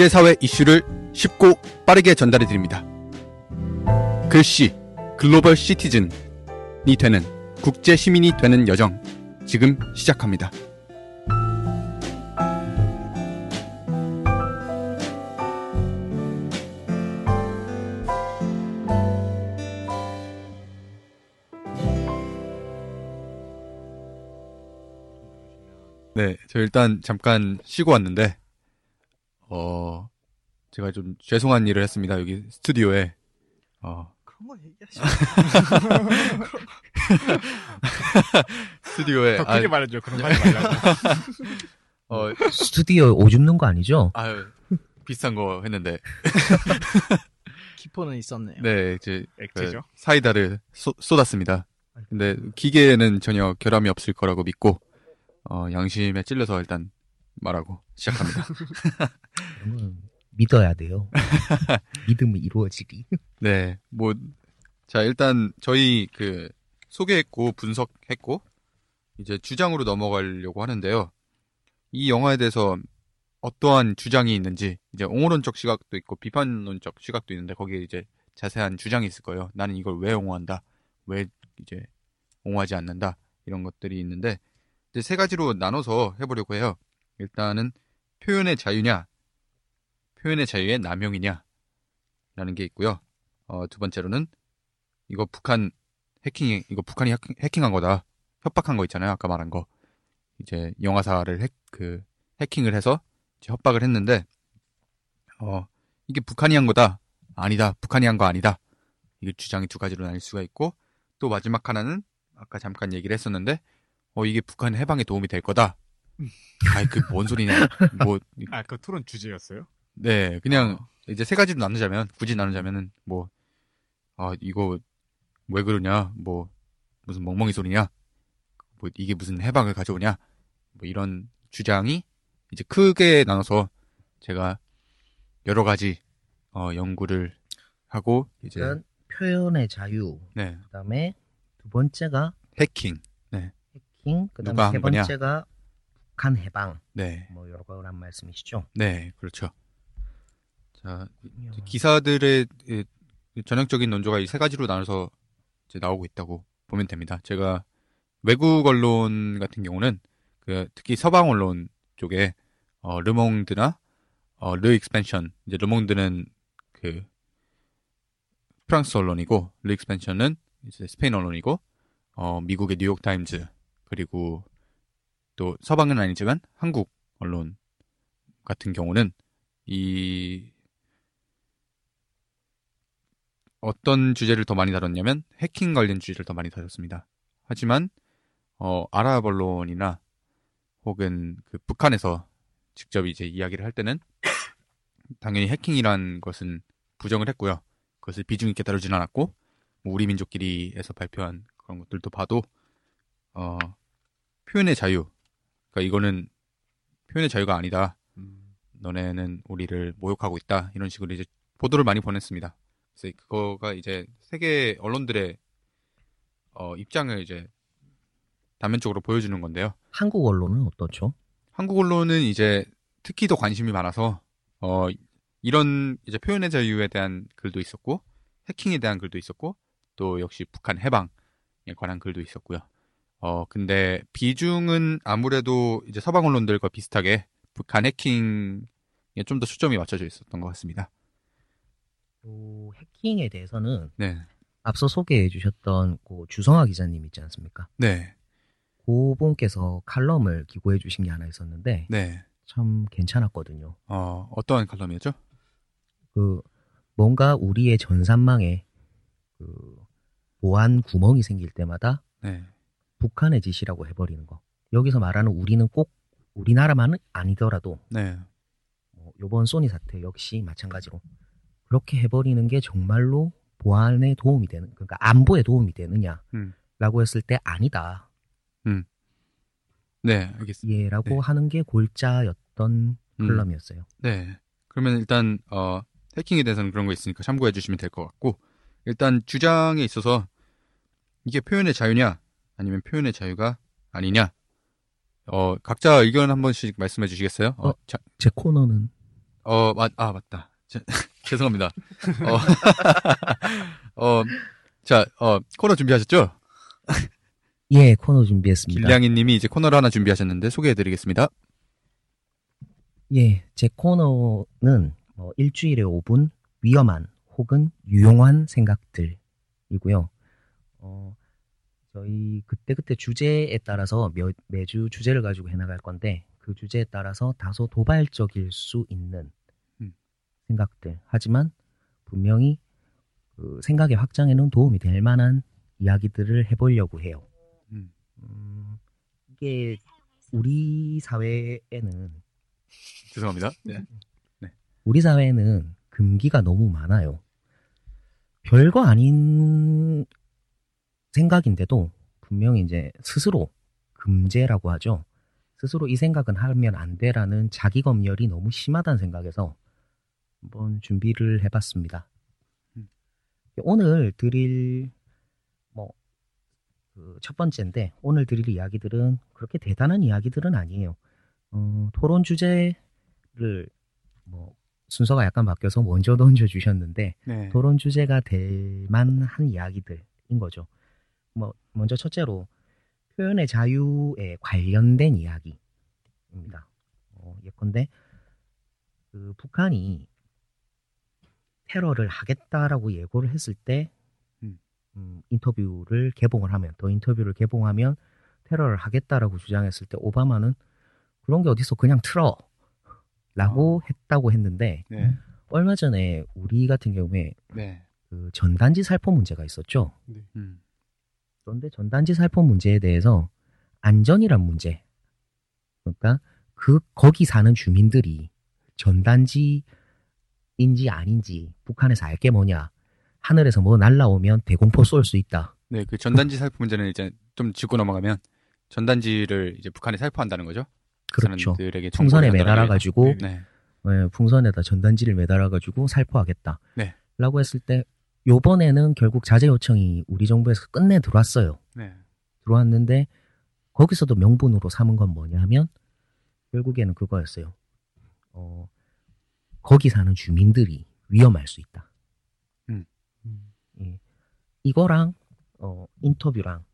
국제사회 이슈를 쉽고 빠르게 전달해 드립니다. 글씨 글로벌 시티즌이 되는 국제 시민이 되는 여정 지금 시작합니다. 네, 저 일단 잠깐 쉬고 왔는데, 어, 제가 좀 죄송한 일을 했습니다. 여기 스튜디오에. 어, 그런 거 얘기하시. 스튜디오에. 더 크게 아, 말해줘. 그런 거 하지 말라고. 어, 스튜디오 오줌 는 거 아니죠? 아유, 비슷한 거 했는데. 키포는 있었네요. 네, 이제 액체죠. 그 사이다를 쏟, 쏟았습니다. 근데 기계에는 전혀 결함이 없을 거라고 믿고 어, 양심에 찔려서 일단 말하고 시작합니다. 믿어야 돼요. 믿으면 이루어지리. 네, 뭐, 자, 일단 저희 그 소개했고 분석했고 이제 주장으로 넘어가려고 하는데요. 이 영화에 대해서 어떠한 주장이 있는지 이제 옹호론적 시각도 있고 비판론적 시각도 있는데 거기에 이제 자세한 주장이 있을 거예요. 나는 이걸 왜 옹호한다, 왜 이제 옹호하지 않는다 이런 것들이 있는데 이제 세 가지로 나눠서 해보려고 해요. 일단은 표현의 자유냐, 표현의 자유의 남용이냐 라는 게 있고요. 어, 두 번째로는 이거 북한 해킹 이거 북한이 해킹, 해킹 한 거다. 협박한 거 있잖아요. 아까 말한 거. 이제 영화사를 핵, 그 해킹을 해서 협박을 했는데 어 이게 북한이 한 거다. 아니다. 북한이 한 거 아니다. 이게 주장이 두 가지로 나뉠 수가 있고 또 마지막 하나는 아까 잠깐 얘기를 했었는데 어 이게 북한 해방에 도움이 될 거다 아이 그 뭔 소리냐 뭐 아, 그 토론 주제였어요? 네, 그냥 어. 이제 세 가지로 나누자면 굳이 나누자면은 뭐 아, 이거 왜 그러냐? 뭐 무슨 멍멍이 소리냐? 뭐 이게 무슨 해방을 가져오냐? 뭐 이런 주장이 이제 크게 나눠서 제가 여러 가지 어 연구를 하고 이제 일단 표현의 자유. 네, 그다음에 두 번째가 해킹. 해킹. 그다음에 누가 한 세 거냐? 번째가 북한 해방. 네. 뭐 여러 거란 말씀이시죠? 네, 그렇죠. 자, 기사들의 예, 전형적인 논조가 이 세 가지로 나눠서 이제 나오고 있다고 보면 됩니다. 제가 외국 언론 같은 경우는 그 특히 서방 언론 쪽에 어, 르몽드나 어, 르 익스펜션 이제 르몽드는 그 프랑스 언론이고 르 익스펜션은 이제 스페인 언론이고 어, 미국의 뉴욕 타임즈 그리고 또 서방은 아니지만 한국 언론 같은 경우는 이 어떤 주제를 더 많이 다뤘냐면 해킹 관련 주제를 더 많이 다뤘습니다. 하지만 어, 아랍 언론이나 혹은 그 북한에서 직접 이제 이야기를 할 때는 당연히 해킹이란 것은 부정을 했고요. 그것을 비중 있게 다루진 않았고 뭐 우리 민족끼리에서 발표한 그런 것들도 봐도 어, 표현의 자유, 그러니까 이거는 표현의 자유가 아니다. 너네는 우리를 모욕하고 있다. 이런 식으로 이제 보도를 많이 보냈습니다. 그래서 그거가 이제 세계 언론들의 어, 입장을 이제 단면적으로 보여주는 건데요. 한국 언론은 어떻죠? 한국 언론은 이제 특히 더 관심이 많아서 어, 이런 이제 표현의 자유에 대한 글도 있었고 해킹에 대한 글도 있었고 또 역시 북한 해방에 관한 글도 있었고요. 어 근데 비중은 아무래도 이제 서방 언론들과 비슷하게 북한 해킹에 좀 더 초점이 맞춰져 있었던 것 같습니다. 또 해킹에 대해서는 네, 앞서 소개해 주셨던 그 주성아 기자님 있지 않습니까? 네, 그분께서 칼럼을 기고해 주신 게 하나 있었는데 네. 참 괜찮았거든요. 어 어떠한 칼럼이었죠? 그 뭔가 우리의 전산망에 그 보안 구멍이 생길 때마다 네, 북한의 짓이라고 해버리는 거. 여기서 말하는 우리는 꼭 우리나라만은 아니더라도 네, 뭐 요번 소니 사태 역시 마찬가지로 그렇게 해버리는 게 정말로 보안에 도움이 되는 그러니까 안보에 도움이 되느냐라고 음. 했을 때 아니다. 네, 알겠습니다. 예라고 네. 하는 게 골자였던 음. 컬럼이었어요. 네. 그러면 일단 어, 해킹에 대해서는 그런 거 있으니까 참고해 주시면 될 것 같고 일단 주장에 있어서 이게 표현의 자유냐 아니면 표현의 자유가 아니냐 어, 각자 의견 한 번씩 말씀해 주시겠어요? 어, 어? 자, 제 코너는 어, 맞, 아, 맞다. 제- 죄송합니다. 어, 어, 자, 어, 코너 준비하셨죠? 예, 코너 준비했습니다. 길냥이 님이 이제 코너를 하나 준비하셨는데 소개해 드리겠습니다. 예, 제 코너는 뭐 일주일에 5분 위험한 혹은 유용한 생각들이고요. 어, 저희 그때그때 주제에 따라서 며- 매주 주제를 가지고 해나갈 건데 그 주제에 따라서 다소 도발적일 수 있는 음. 생각들. 하지만 분명히 그 생각의 확장에는 도움이 될 만한 이야기들을 해보려고 해요. 음. 음, 이게 우리 사회에는 죄송합니다. 네. 우리 사회에는 금기가 너무 많아요. 별거 아닌 생각인데도 분명히 이제 스스로 금제라고 하죠. 스스로 이 생각은 하면 안 돼라는 자기 검열이 너무 심하다는 생각에서 한번 준비를 해봤습니다. 음. 오늘 드릴 뭐 첫 번째인데 오늘 드릴 이야기들은 그렇게 대단한 이야기들은 아니에요. 어, 토론 주제를 뭐 순서가 약간 바뀌어서 먼저 던져 주셨는데 네. 토론 주제가 될 만한 이야기들인 거죠. 뭐 먼저 첫째로 표현의 자유에 관련된 이야기입니다. 어, 예컨대 그 북한이 테러를 하겠다라고 예고를 했을 때 음. 음, 인터뷰를 개봉을 하면 더 인터뷰를 개봉하면 테러를 하겠다라고 주장했을 때 오바마는 그런 게 어딨어 그냥 틀어 라고 했다고 했는데 네. 얼마 전에 우리 같은 경우에 네. 그 전단지 살포 문제가 있었죠. 음. 그런데 전단지 살포 문제에 대해서 안전이란 문제. 그러니까 그 거기 사는 주민들이 전단지인지 아닌지 북한에서 알게 뭐냐. 하늘에서 뭐 날라오면 대공포 쏠 수 있다. 네, 그 전단지 살포 문제는 이제 좀 짚고 넘어가면 전단지를 이제 북한이 살포한다는 거죠. 그 그렇죠. 풍선에 매달아 가지고. 네. 예, 풍선에다 전단지를 매달아 가지고 살포하겠다. 네. 라고 했을 때 요번에는 결국 자제 요청이 우리 정부에서 끝내 들어왔어요. 네. 들어왔는데 거기서도 명분으로 삼은 건 뭐냐 하면 결국에는 그거였어요. 어, 거기 사는 주민들이 위험할 수 있다. 음. 예. 이거랑 어, 인터뷰랑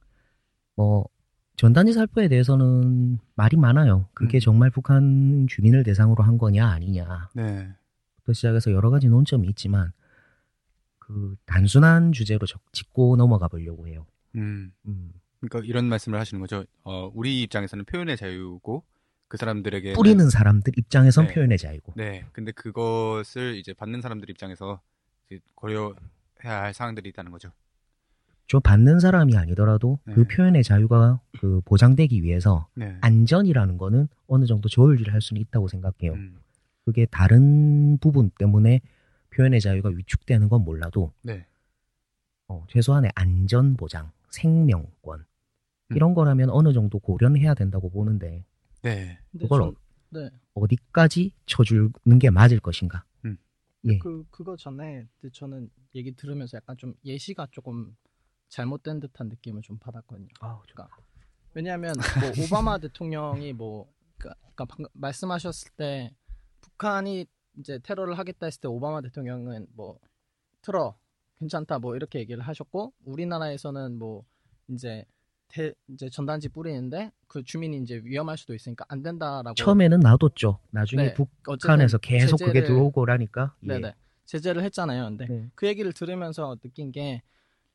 뭐 전단지 살포에 대해서는 말이 많아요. 그게 음. 정말 북한 주민을 대상으로 한 거냐 아니냐. 네. 부터 시작해서 여러 가지 논점이 있지만 그 단순한 주제로 적- 짚고 넘어가 보려고 해요. 음. 음. 그러니까 이런 말씀을 하시는 거죠. 어, 우리 입장에서는 표현의 자유고 그 사람들에게 뿌리는 사람들 입장에선 네. 표현의 자유고. 네. 근데 그것을 이제 받는 사람들 입장에서 고려해야 할 사항들이 있다는 거죠. 저 받는 사람이 아니더라도 그 네. 표현의 자유가 그 보장되기 위해서 네. 안전이라는 거는 어느 정도 조율을 할 수는 있다고 생각해요. 음. 그게 다른 부분 때문에 표현의 자유가 위축되는 건 몰라도 네. 어, 최소한의 안전 보장, 생명권 음. 이런 거라면 어느 정도 고려는 해야 된다고 보는데 네. 그걸 전- 어- 네. 어디까지 쳐주는 게 맞을 것인가? 음. 예. 그 그거 전에 저는 얘기 들으면서 약간 좀 예시가 조금 잘못된 듯한 느낌을 좀 받았거든요. 그러니까 왜냐하면 뭐 오바마 대통령이 뭐 그러니까 방금 말씀하셨을 때 북한이 이제 테러를 하겠다 했을 때 오바마 대통령은 뭐 틀어 괜찮다 뭐 이렇게 얘기를 하셨고 우리나라에서는 뭐 이제 대, 이제 전단지 뿌리는데 그 주민이 이제 위험할 수도 있으니까 안 된다라고 처음에는 놔뒀죠. 나중에 네, 북한에서 계속 그게 제재를- 들어오고라니까. 예. 네네 제재를 했잖아요. 근데 네. 그 얘기를 들으면서 느낀 게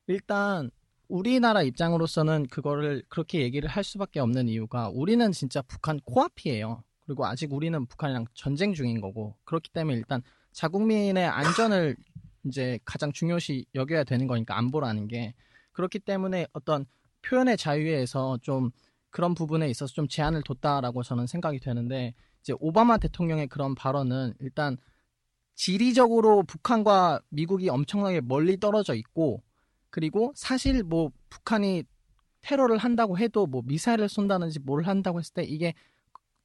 일단 우리나라 입장으로서는 그거를 그렇게 얘기를 할 수밖에 없는 이유가 우리는 진짜 북한 코앞이에요. 그리고 아직 우리는 북한이랑 전쟁 중인 거고 그렇기 때문에 일단 자국민의 안전을 이제 가장 중요시 여겨야 되는 거니까 안보라는 게. 그렇기 때문에 어떤 표현의 자유에서 좀 그런 부분에 있어서 좀 제한을 뒀다라고 저는 생각이 되는데 이제 오바마 대통령의 그런 발언은 일단 지리적으로 북한과 미국이 엄청나게 멀리 떨어져 있고 그리고 사실 뭐 북한이 테러를 한다고 해도 뭐 미사일을 쏜다든지 뭘 한다고 했을 때 이게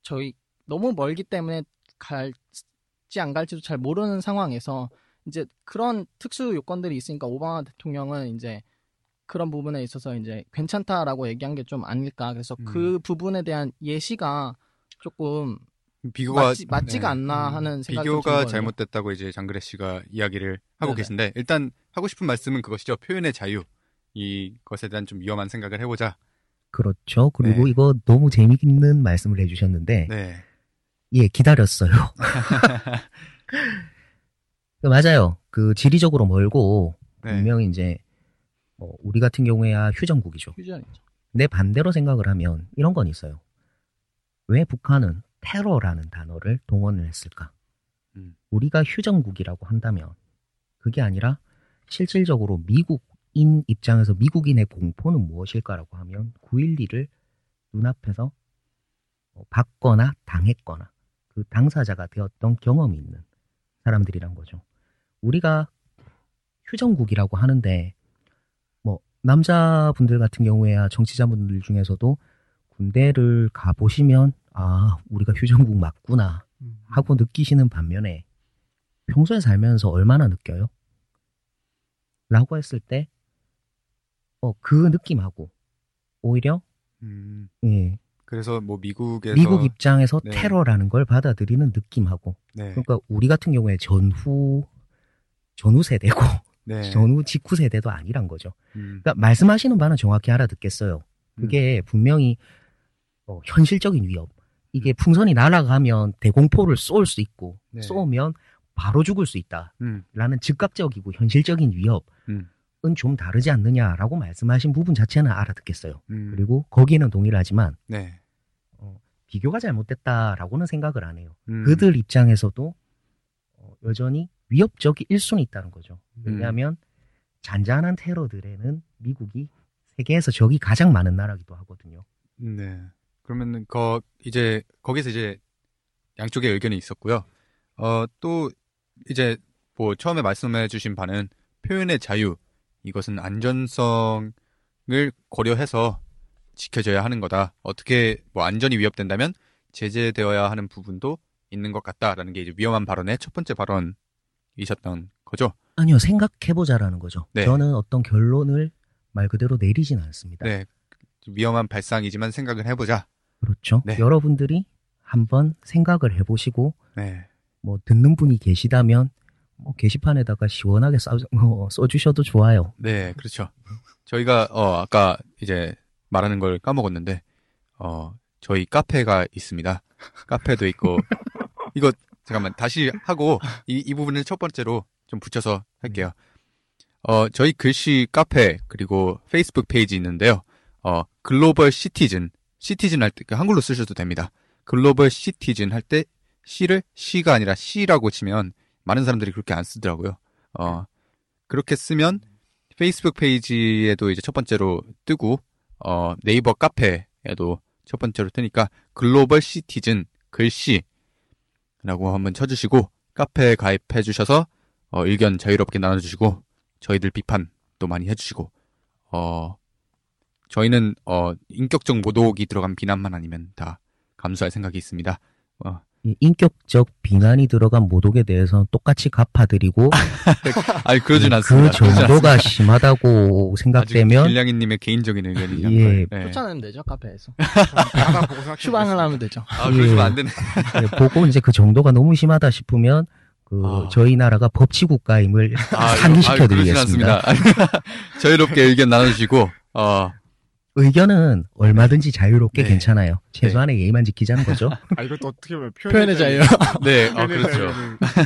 저희 너무 멀기 때문에 갈지 안 갈지도 잘 모르는 상황에서 이제 그런 특수 요건들이 있으니까 오바마 대통령은 이제 그런 부분에 있어서 이제 괜찮다라고 얘기한 게 좀 아닐까 그래서 음. 그 부분에 대한 예시가 조금 비교가 맞지, 맞지가 네. 않나 음, 하는 생각이 좀 비교가. 잘못됐다고 이제 장그래 씨가 이야기를 하고 네네. 계신데 일단 하고 싶은 말씀은 그것이죠. 표현의 자유. 이것에 대한 좀 위험한 생각을 해보자. 그렇죠. 그리고 네. 이거 너무 재미있는 말씀을 해주셨는데, 네. 예, 기다렸어요. 그 맞아요. 그 지리적으로 멀고 네. 분명히 이제 뭐 우리 같은 경우에야 휴전국이죠. 휴전이죠. 근데 반대로 생각을 하면 이런 건 있어요. 왜 북한은 테러라는 단어를 동원을 했을까? 음. 우리가 휴전국이라고 한다면 그게 아니라 실질적으로 미국인 입장에서 미국인의 공포는 무엇일까라고 하면 9.12를 눈앞에서 어, 받거나 당했거나 그 당사자가 되었던 경험이 있는 사람들이란 거죠. 우리가 휴전국이라고 하는데 뭐 남자분들 같은 경우에야 정치자분들 중에서도 군대를 가 보시면 아 우리가 휴전국 맞구나 음. 하고 느끼시는 반면에 평소에 살면서 얼마나 느껴요? 라고 했을 때, 어, 그 느낌하고, 오히려, 음, 예, 그래서 뭐 미국에서 미국 입장에서 네. 테러라는 걸 받아들이는 느낌하고, 네. 그러니까 우리 같은 경우에 전후, 전후 세대고, 네. 전후 직후 세대도 아니란 거죠. 음, 그러니까 말씀하시는 바는 정확히 알아듣겠어요. 그게 분명히, 어, 현실적인 위협. 이게 풍선이 날아가면 대공포를 쏠 수 있고, 네. 쏘면 바로 죽을 수 있다. 음, 라는 즉각적이고 현실적인 위협은 음, 좀 다르지 않느냐라고 말씀하신 부분 자체는 알아듣겠어요. 음. 그리고 거기에는 동의를 하지만 네. 비교가 잘못됐다라고는 생각을 안 해요. 음, 그들 입장에서도 어, 여전히 위협적일 수는 있다는 거죠. 음. 왜냐하면 잔잔한 테러들에는 미국이 세계에서 적이 가장 많은 나라기도 하거든요. 네. 그러면은 거 이제 거기서 이제 양쪽의 의견이 있었고요. 어, 또 이제 뭐 처음에 말씀해 주신 바는 표현의 자유 이것은 안전성을 고려해서 지켜져야 하는 거다. 어떻게 뭐 안전이 위협된다면 제재되어야 하는 부분도 있는 것 같다라는 게 이제 위험한 발언의 첫 번째 발언이셨던 거죠. 아니요, 생각해보자라는 거죠. 네. 저는 어떤 결론을 말 그대로 내리진 않습니다. 네. 좀 위험한 발상이지만 생각을 해보자. 그렇죠. 네. 여러분들이 한번 생각을 해보시고 네. 뭐 듣는 분이 계시다면 뭐 게시판에다가 시원하게 써, 어, 써주셔도 좋아요. 네, 그렇죠. 저희가 어 아까 이제 말하는 걸 까먹었는데 어 저희 카페가 있습니다. 카페도 있고 이거 잠깐만 다시 하고 이, 이 부분을 첫 번째로 좀 붙여서 할게요. 어 저희 글씨 카페 그리고 페이스북 페이지 있는데요. 어 글로벌 시티즌 시티즌 할 때 한글로 쓰셔도 됩니다. 글로벌 시티즌 할 때 C를 C가 아니라 C라고 치면 많은 사람들이 그렇게 안 쓰더라고요. 어 그렇게 쓰면 페이스북 페이지에도 이제 첫 번째로 뜨고 어, 네이버 카페에도 첫 번째로 뜨니까 글로벌 시티즌 글씨라고 한번 쳐주시고 카페에 가입해 주셔서 어, 의견 자유롭게 나눠주시고 저희들 비판도 많이 해주시고 어, 저희는 어, 인격적 모독이 들어간 비난만 아니면 다 감수할 생각이 있습니다. 어, 이 인격적 비난이 들어간 모독에 대해서는 똑같이 갚아드리고 아니 그러진 그 않습니다. 그러진 정도가 심하다고 생각되면 길냥이님의 개인적인 의견이죠. 예. 네. 쫓아내면 되죠 카페에서 추방을 하면 되죠. 아, 그러시면 안 되네. 예, 보고 이제 그 정도가 너무 심하다 싶으면 그 아. 저희 나라가 법치국가임을 아, 상기시켜 아유, 그러진 드리겠습니다. 않습니다. 자유롭게 의견 나눠주시고, 어, 의견은 얼마든지 자유롭게 네. 괜찮아요. 최소한의 예의만 지키자는 거죠. 아 이것도 어떻게 보면 표현의 자유. 네, 아, 표현의 그렇죠.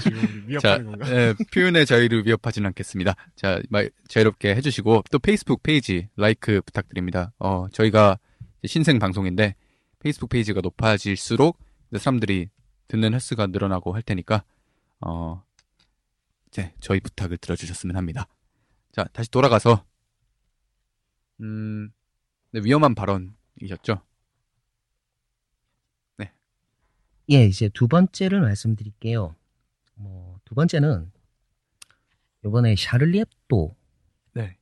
지금 우리 자, 위협하는 건가? 예, 표현의 자유를 위협하진 않겠습니다. 자, 말, 자유롭게 해주시고, 또 페이스북 페이지, like 부탁드립니다. 어, 저희가 신생 방송인데, 페이스북 페이지가 높아질수록, 사람들이 듣는 횟수가 늘어나고 할 테니까, 어, 이제 저희 부탁을 들어주셨으면 합니다. 자, 다시 돌아가서, 음, 네, 위험한 발언이셨죠? 예, 이제 두 번째를 말씀드릴게요. 뭐, 두 번째는 이번에 샤를리 앱도 네.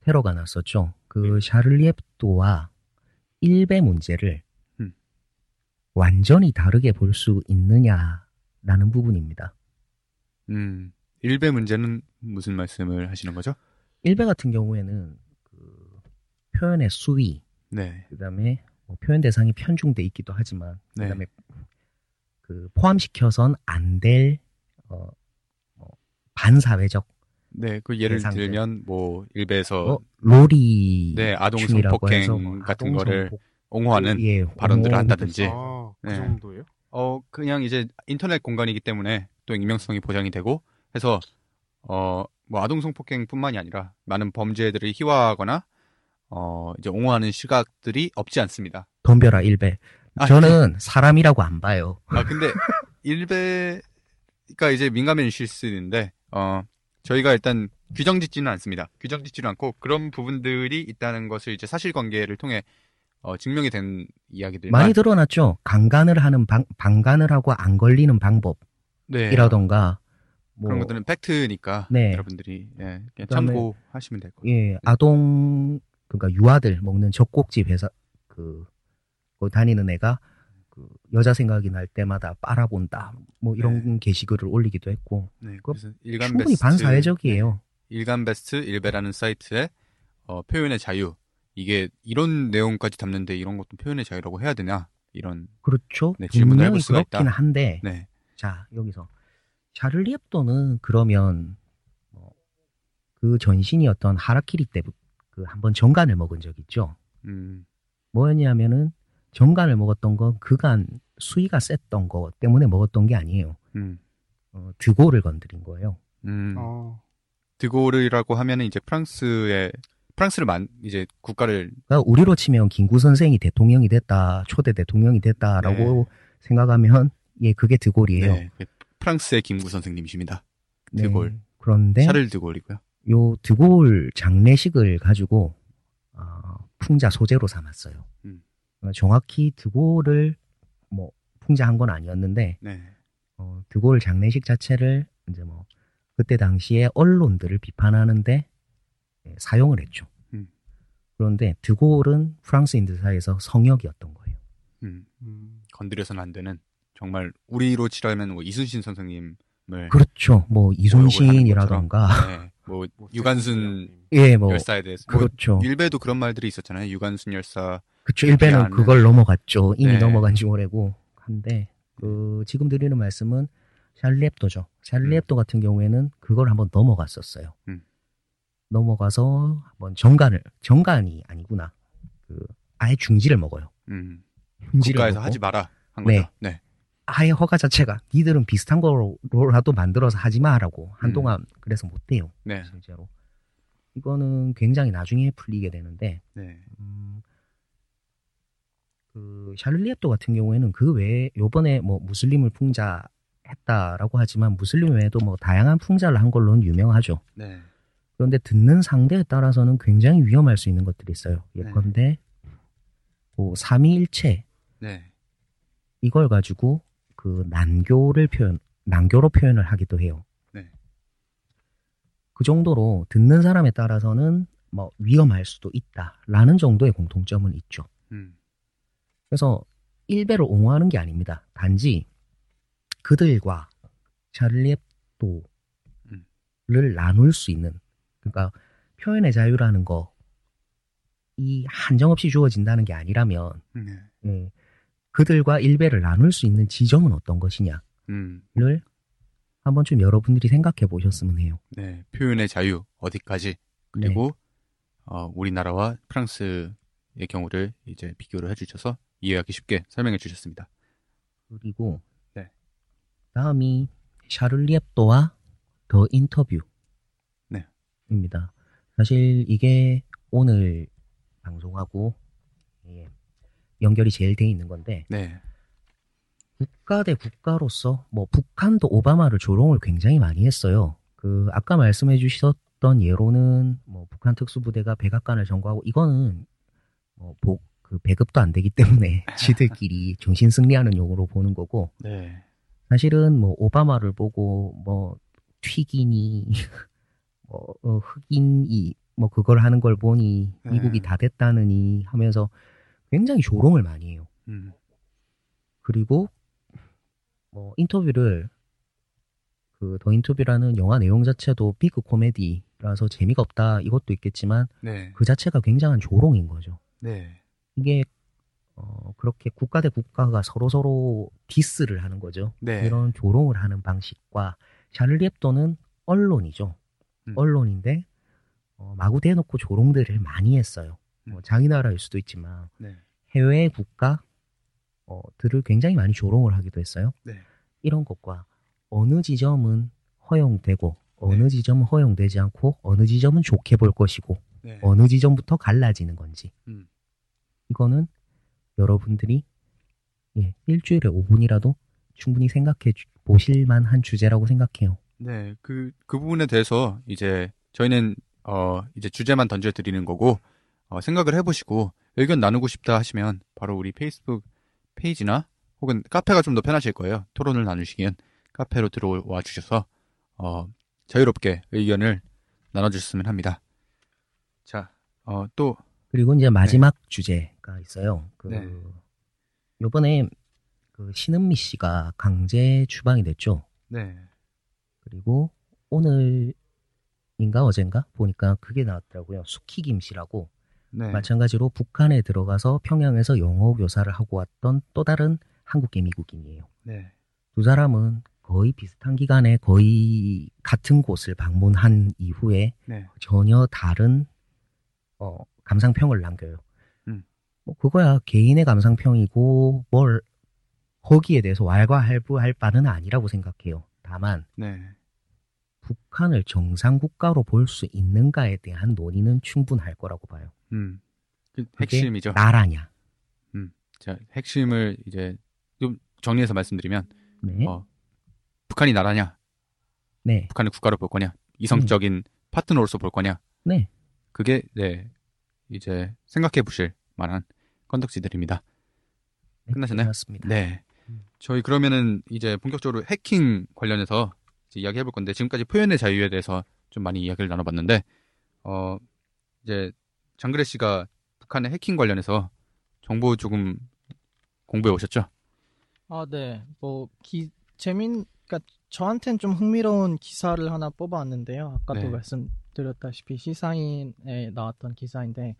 테러가 났었죠. 그 샤를리 앱도와 일베 문제를 음. 완전히 다르게 볼 수 있느냐라는 부분입니다. 음, 일배 문제는 무슨 말씀을 하시는 거죠? 일베 같은 경우에는 그 표현의 수위, 네. 그다음에 뭐 표현 대상이 편중돼 있기도 하지만 네. 그다음에 그 포함시켜선 안될 어, 뭐 반사회적 네, 그 예를 대상들. 들면 뭐 일베에서 어, 로리 네 아동 성폭행 뭐 같은 아동 거를 성폭- 옹호하는 예, 발언들을 한다든지 아, 그 네. 정도예요? 어 그냥 이제 인터넷 공간이기 때문에 또 익명성이 보장이 되고 해서 어 뭐 아동 성폭행뿐만이 아니라 많은 범죄들을 희화하거나 어 이제 옹호하는 시각들이 없지 않습니다. 덤벼라 일배. 아, 저는 사람이라고 안 봐요. 아 근데 일베가 이제 민감한 실수인데 어 저희가 일단 규정 짓지는 않습니다. 규정 짓지는 않고 그런 부분들이 있다는 것을 이제 사실관계를 통해 어, 증명이 된 이야기들만 많이 드러났죠. 강간을 하는 방, 방간을 하고 안 걸리는 네. 방법이라던가 뭐 그런 것들은 팩트니까 네. 여러분들이 예, 참고하시면 될 거예요. 예, 아동 그러니까 유아들 먹는 젖꼭지 회사 그 거기 다니는 애가 그 여자 생각이 날 때마다 빨아본다. 뭐 이런 게시글을 올리기도 했고 네, 그래서 일간 충분히 베스트, 반사회적이에요. 네, 일간 베스트 일베라는 사이트에 어, 표현의 자유 이게 이런 내용까지 담는데 이런 것도 표현의 자유라고 해야 되냐 이런 그렇죠. 네, 질문을 해볼 수가 그렇긴 있다. 한데 네 자 여기서 샤를리 앱도는 그러면 뭐, 그 전신이 어떤 하라키리 때부터 그 한번 정간을 먹은 적 있죠. 음, 뭐였냐면은 정간을 먹었던 건 그간 수위가 셌던 거 때문에 먹었던 게 아니에요. 음, 어, 드고를 건드린 거예요. 음. 어, 드고르라고 하면은 이제 프랑스의 프랑스를 만 이제 국가를 그러니까 우리로 치면 김구 선생이 대통령이 됐다, 초대 대통령이 됐다라고 네. 생각하면 예 그게 드골이에요. 네, 프랑스의 김구 선생님이십니다. 네. 드골. 그런데 샤를 드골이고요. 요 드골 장례식을 가지고 어, 풍자 소재로 삼았어요. 음. 그러니까 정확히 드골을 뭐 풍자한 건 아니었는데 네, 어, 드골 장례식 자체를 이제 뭐 그때 당시에 언론들을 비판하는데 예, 사용을 했죠. 음. 그런데 드골은 프랑스인들 사이에서 성역이었던 거예요. 음, 음, 건드려서는 안 되는 정말 우리로 치라면 뭐 이순신 선생님 을 그렇죠. 뭐 하는 이순신이라던가 네, 뭐뭐 유관순 예, 뭐 열사에 대해서 뭐 그렇죠. 일베도 그런 말들이 있었잖아요. 유관순 열사 그쵸. 일베는 그걸 넘어갔죠. 이미 네. 넘어간 지 오래고 한데 그 지금 드리는 말씀은 샬리 앱도죠. 샬리 음. 앱도 같은 경우에는 그걸 한번 넘어갔었어요. 음. 넘어가서 한번 정간을 정간이 아니구나. 그 아예 중지를 먹어요. 음, 중지를 국가에서 먹고 하지 마라 한 네. 거죠. 네. 아예 허가 자체가 니들은 비슷한 거로라도 만들어서 하지 마라고 음. 한동안 그래서 못해요. 네. 실제로 이거는 굉장히 나중에 풀리게 되는데 네. 음, 그 앱도 같은 경우에는 그 외에 요번에 뭐 무슬림을 풍자했다라고 하지만 무슬림 외에도 뭐 다양한 풍자를 한 걸로는 유명하죠. 네. 그런데 듣는 상대에 따라서는 굉장히 위험할 수 있는 것들이 있어요. 네. 예컨대 뭐 삼위일체 네. 이걸 가지고 그 난교를 표현 난교로 표현을 하기도 해요. 네. 그 정도로 듣는 사람에 따라서는 뭐 위험할 수도 있다라는 정도의 공통점은 있죠. 음. 그래서 일배를 옹호하는 게 아닙니다. 단지 그들과 샤를리 앱도를 음. 나눌 수 있는 그러니까 표현의 자유라는 거 이 한정없이 주어진다는 게 아니라면 네. 예, 그들과 일배를 나눌 수 있는 지점은 어떤 것이냐를 음. 한번 좀 여러분들이 생각해 보셨으면 해요. 네. 표현의 자유 어디까지 그리고 어, 우리나라와 프랑스의 경우를 이제 비교를 해주셔서 이해하기 쉽게 설명해 주셨습니다. 그리고 네. 다음이 샤를리 앱도와 더 인터뷰. 네. 입니다. 사실 이게 오늘 방송하고 예, 연결이 제일 돼 있는 건데 네. 국가 대 국가로서 뭐 북한도 오바마를 조롱을 굉장히 많이 했어요. 그 아까 말씀해 주셨던 예로는 뭐 북한 특수부대가 백악관을 점거하고 이거는 뭐 보- 그 배급도 안 되기 때문에 지들끼리 정신 승리하는 용어로 보는 거고 네. 사실은 뭐 오바마를 보고 뭐 튀기니 뭐 어, 흑인이 뭐 그걸 하는 걸 보니 네. 미국이 다 됐다느니 하면서 굉장히 조롱을 많이 해요. 음. 그리고 뭐 인터뷰를 그 더 인터뷰라는 영화 내용 자체도 비그 코미디라서 재미가 없다 이것도 있겠지만 네. 그 자체가 굉장한 조롱인 거죠. 네. 이게 어, 그렇게 국가 대 국가가 서로 서로 디스를 하는 거죠. 네. 이런 조롱을 하는 방식과 샤를리 앱도는 언론이죠. 음. 언론인데 어, 마구 대놓고 조롱들을 많이 했어요. 뭐 음. 자기 나라일 수도 있지만 네. 해외 국가 어, 들을 굉장히 많이 조롱을 하기도 했어요. 네. 이런 것과 어느 지점은 허용되고 어느 네. 지점은 허용되지 않고 어느 지점은 좋게 볼 것이고 네. 어느 지점부터 갈라지는 건지 음. 이거는 여러분들이 예, 일주일에 5분이라도 충분히 생각해 주- 보실 만한 주제라고 생각해요. 네, 그, 그 부분에 대해서 이제 저희는, 어, 이제 주제만 던져드리는 거고, 어, 생각을 해보시고 의견 나누고 싶다 하시면 바로 우리 페이스북 페이지나 혹은 카페가 좀 더 편하실 거예요. 토론을 나누시기엔 카페로 들어와 주셔서, 어, 자유롭게 의견을 나눠주셨으면 합니다. 자, 어, 또, 그리고 이제 마지막 주제가 있어요. 그 네. 요번에 그 신은미 씨가 강제 추방이 됐죠. 네, 그리고 오늘인가 어젠가 보니까 그게 나왔더라고요. 수키 김 씨라고 네, 마찬가지로 북한에 들어가서 평양에서 영어 교사를 하고 왔던 또 다른 한국계 미국인이에요. 네, 두 사람은 거의 비슷한 기간에 거의 같은 곳을 방문한 이후에 네, 전혀 다른 어, 감상평을 남겨요. 음. 뭐 그거야 개인의 감상평이고 뭘 거기에 대해서 왈가왈부할 바는 아니라고 생각해요. 다만 네, 북한을 정상 국가로 볼 수 있는가에 대한 논의는 충분할 거라고 봐요. 음, 그 핵심이죠. 나라냐? 자, 핵심을 이제 좀 정리해서 말씀드리면, 네, 어, 북한이 나라냐, 네, 북한을 국가로 볼 거냐, 이성적인 파트너로서 볼 거냐, 네. 그게 네 이제 생각해 보실 만한 건덕지들입니다. 네, 끝나셨나요? 끝났습니다. 네, 음. 저희 그러면은 이제 본격적으로 해킹 관련해서 이야기해 볼 건데 지금까지 표현의 자유에 대해서 좀 많이 이야기를 나눠봤는데 어 이제 장그래 씨가 북한의 해킹 관련해서 정보 조금 공부해 오셨죠? 아, 네. 뭐, 기, 재민, 그니까, 저한텐 좀 흥미로운 기사를 하나 뽑아왔는데요. 아까도 네. 말씀드렸다시피 시사인에 나왔던 기사인데,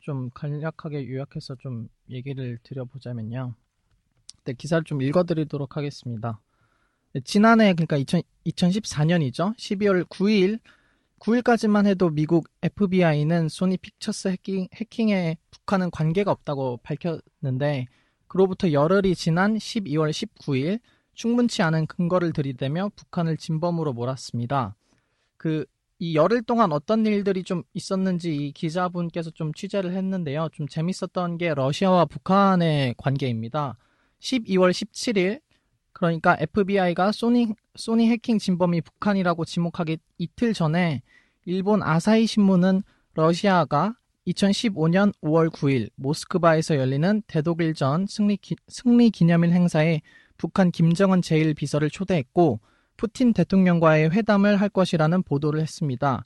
좀 간략하게 요약해서 좀 얘기를 드려보자면요. 네, 기사를 좀 읽어드리도록 하겠습니다. 네, 지난해, 그러니까 2000, 2014년이죠. 12월 9일, 9일까지만 해도 미국 FBI는 소니 픽처스 해킹, 해킹에 북한은 관계가 없다고 밝혔는데, 그로부터 열흘이 지난 12월 19일 충분치 않은 근거를 들이대며 북한을 진범으로 몰았습니다. 그 이 열흘 동안 어떤 일들이 좀 있었는지 이 기자분께서 좀 취재를 했는데요. 좀 재밌었던 게 러시아와 북한의 관계입니다. 12월 17일 그러니까 FBI가 소니 소니 해킹 진범이 북한이라고 지목하기 이틀 전에 일본 아사히 신문은 러시아가 2015년 5월 9일 모스크바에서 열리는 대독일전 승리, 기, 승리 기념일 행사에 북한 김정은 제1비서를 초대했고 푸틴 대통령과의 회담을 할 것이라는 보도를 했습니다.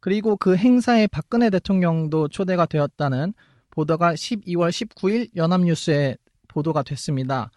그리고 그 행사에 박근혜 대통령도 초대가 되었다는 보도가 12월 19일 연합뉴스에 보도가 됐습니다.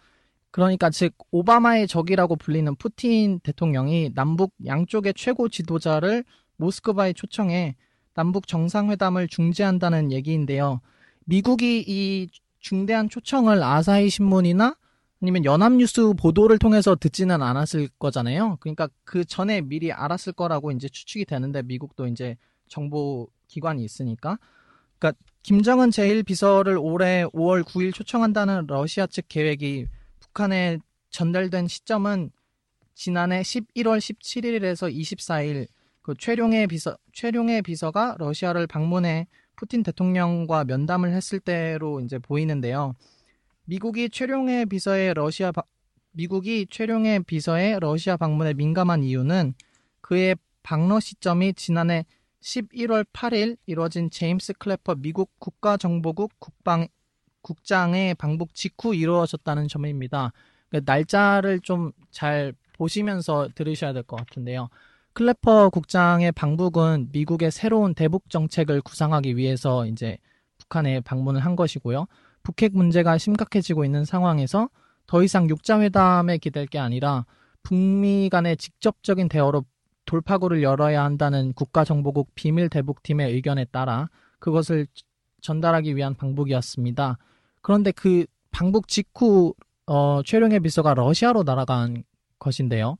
그러니까 즉 오바마의 적이라고 불리는 푸틴 대통령이 남북 양쪽의 최고 지도자를 모스크바에 초청해 남북 정상회담을 중지한다는 얘기인데요. 미국이 이 중대한 초청을 아사히 신문이나 아니면 연합뉴스 보도를 통해서 듣지는 않았을 거잖아요. 그러니까 그 전에 미리 알았을 거라고 이제 추측이 되는데 미국도 이제 정보 기관이 있으니까. 그러니까 김정은 제1비서를 올해 5월 9일 초청한다는 러시아 측 계획이 북한에 전달된 시점은 지난해 11월 17일에서 24일 그 최룡해 비서 최룡해 비서가 러시아를 방문해 푸틴 대통령과 면담을 했을 때로 이제 보이는데요. 미국이 최룡해 비서의 러시아 바- 미국이 최룡해 비서의 러시아 방문에 민감한 이유는 그의 방러 시점이 지난해 11월 8일 이뤄진 제임스 클래퍼 미국 국가정보국 국방 국장의 방북 직후 이루어졌다는 점입니다. 그 날짜를 좀 잘 보시면서 들으셔야 될 것 같은데요. 클래퍼 국장의 방북은 미국의 새로운 대북 정책을 구상하기 위해서 이제 북한에 방문을 한 것이고요. 북핵 문제가 심각해지고 있는 상황에서 더 이상 육자회담에 기댈 게 아니라 북미 간의 직접적인 대화로 돌파구를 열어야 한다는 국가정보국 비밀 대북팀의 의견에 따라 그것을 전달하기 위한 방북이었습니다. 그런데 그 방북 직후 어, 최룡해 비서가 러시아로 날아간 것인데요.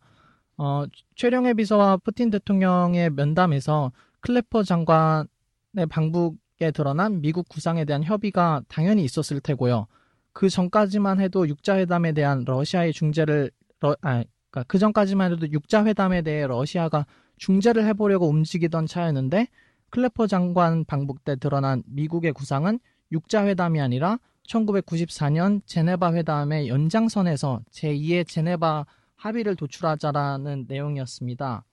어, 최룡해 비서와 푸틴 대통령의 면담에서 클래퍼 장관의 방북에 드러난 미국 구상에 대한 협의가 당연히 있었을 테고요. 그 전까지만 해도 육자회담에 대한 러시아의 중재를 러, 아, 그러니까 그 전까지만 해도 육자회담에 대해 러시아가 중재를 해보려고 움직이던 차였는데 클래퍼 장관 방북 때 드러난 미국의 구상은 육자회담이 아니라 1994년 제네바 회담의 연장선에서 제2의 제네바 합의를 도출하자라는 내용이었습니다.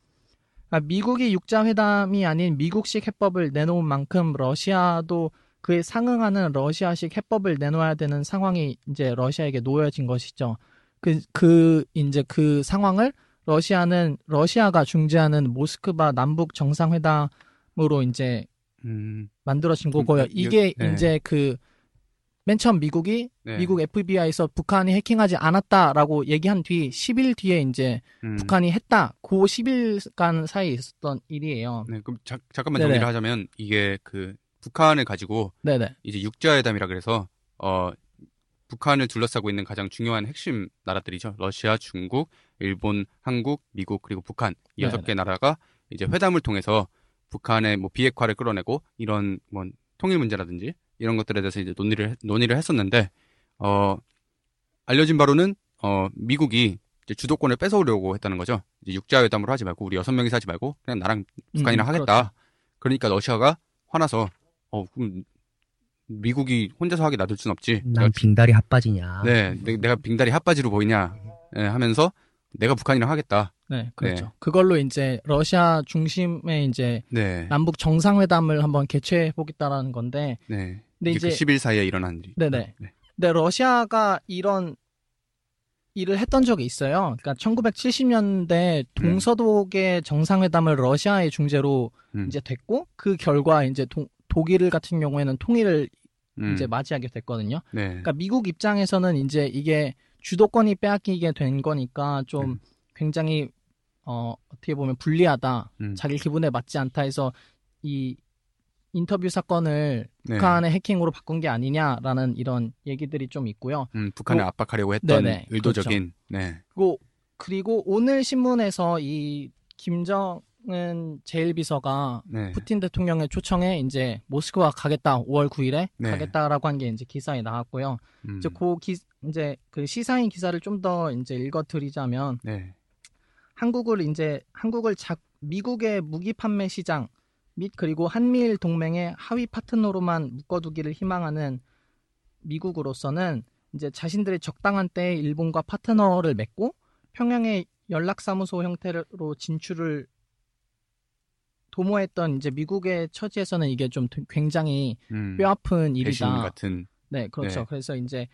그러니까 미국이 육자회담이 아닌 미국식 해법을 내놓은 만큼 러시아도 그에 상응하는 러시아식 해법을 내놓아야 되는 상황이 이제 러시아에게 놓여진 것이죠. 그, 그, 이제 그 상황을 러시아는, 러시아가 중재하는 모스크바 남북 정상회담으로 이제 음, 만들어진 좀, 거고요. 여- 이게 네. 이제 그, 맨 처음 미국이, 네. 미국 FBI에서 북한이 해킹하지 않았다라고 얘기한 뒤 10일 뒤에 이제 음. 북한이 했다. 그 10일간 사이에 있었던 일이에요. 네, 그럼 자- 잠깐만 네네. 정리를 하자면 이게 그 북한을 가지고 네네. 이제 육자회담이라 그래서 어 북한을 둘러싸고 있는 가장 중요한 핵심 나라들이죠. 러시아, 중국, 일본, 한국, 미국 그리고 북한 이. 여섯 개 나라가 이제 회담을 통해서 북한의 뭐 비핵화를 끌어내고 이런 뭐 통일 문제라든지 이런 것들에 대해서 이제 논의를 논의를 했었는데 어 알려진 바로는 어 미국이 이제 주도권을 뺏어오려고 했다는 거죠. 이제 육자회담으로 하지 말고 우리 여섯 명이서 하지 말고 그냥 나랑 북한이랑 음, 하겠다. 그렇죠. 그러니까 러시아가 화나서 어 그럼 미국이 혼자서 하게 놔둘 순 없지. 난 빙다리 핫바지냐. 네, 내, 내가 빙다리 핫바지로 보이냐 예, 하면서 내가 북한이랑 하겠다. 네, 그렇죠. 네. 그걸로 이제 러시아 중심의 이제 네, 남북 정상회담을 한번 개최해 보겠다라는 건데, 네. 근데 이게 이제 그 10일 사이에 일어난 일이. 네네. 네. 근데 러시아가 이런 일을 했던 적이 있어요. 그러니까 1970년대 동서독의 정상회담을 러시아의 중재로 음, 이제 됐고 그 결과 이제 동- 독일 같은 경우에는 통일을 음, 이제 맞이하게 됐거든요. 네, 그러니까 미국 입장에서는 이제 이게 주도권이 빼앗기게 된 거니까 좀 음. 굉장히 어 어떻게 보면 불리하다. 음, 자기 기분에 맞지 않다 해서 이 인터뷰 사건을 네. 북한의 해킹으로 바꾼 게 아니냐라는 이런 얘기들이 좀 있고요. 음, 북한을 뭐- 압박하려고 했던 네네, 의도적인. 네, 그리고 그리고 오늘 신문에서 이 김정은 제일 비서가 네, 푸틴 대통령의 초청에 이제 모스크바 가겠다 5월 9일에 네. 가겠다라고 한 게 이제 기사에 나왔고요. 음, 이제 그 기, 이제 그 시사인 기사를 좀 더 이제 읽어드리자면 네, 한국을 이제 한국을 자, 미국의 무기 판매 시장 및 그리고 한미일 동맹의 하위 파트너로만 묶어두기를 희망하는 미국으로서는 이제 자신들의 적당한 때에 일본과 파트너를 맺고 평양의 연락사무소 형태로 진출을 도모했던 이제 미국의 처지에서는 이게 좀 굉장히 음, 뼈아픈 일이다. 같은. 네, 그렇죠. 네. 그래서 이제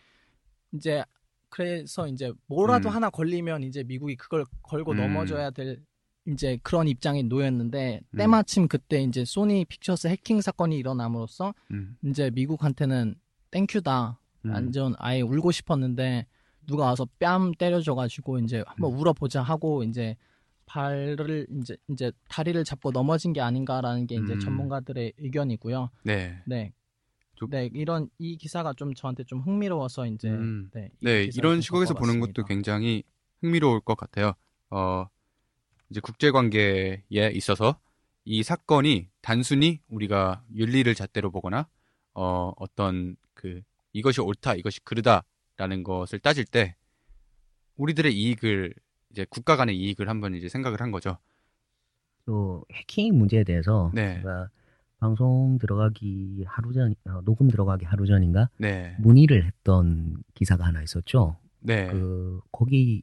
이제 그래서 이제 뭐라도 음. 하나 걸리면 이제 미국이 그걸 걸고 음. 넘어져야 될 이제 그런 입장에 놓였는데 음. 때마침 그때 이제 소니 픽처스 해킹 사건이 일어남으로써 음, 이제 미국한테는 땡큐다. 음, 완전 아예 울고 싶었는데 누가 와서 뺨 때려줘가지고 이제 한번 음. 울어보자 하고 이제 발을 이제 이제 다리를 잡고 넘어진 게 아닌가라는 게 이제 음. 전문가들의 의견이고요. 네, 네. 좀- 네, 이런 이 기사가 좀 저한테 좀 흥미로워서 이제 음. 네, 이 네, 이런 좀 시각에서 보는. 것도 굉장히 흥미로울 것 같아요. 어, 이제 국제 관계에 있어서 이 사건이 단순히 우리가 윤리를 잣대로 보거나 어, 어떤 그 이것이 옳다, 이것이 그르다라는 것을 따질 때 우리들의 이익을 이제 국가 간의 이익을 한번 이제 생각을 한 거죠. 또 해킹 문제에 대해서 네. 제가 방송 들어가기 하루 전, 어, 녹음 들어가기 하루 전인가 네. 문의를 했던 기사가 하나 있었죠. 네. 그 거기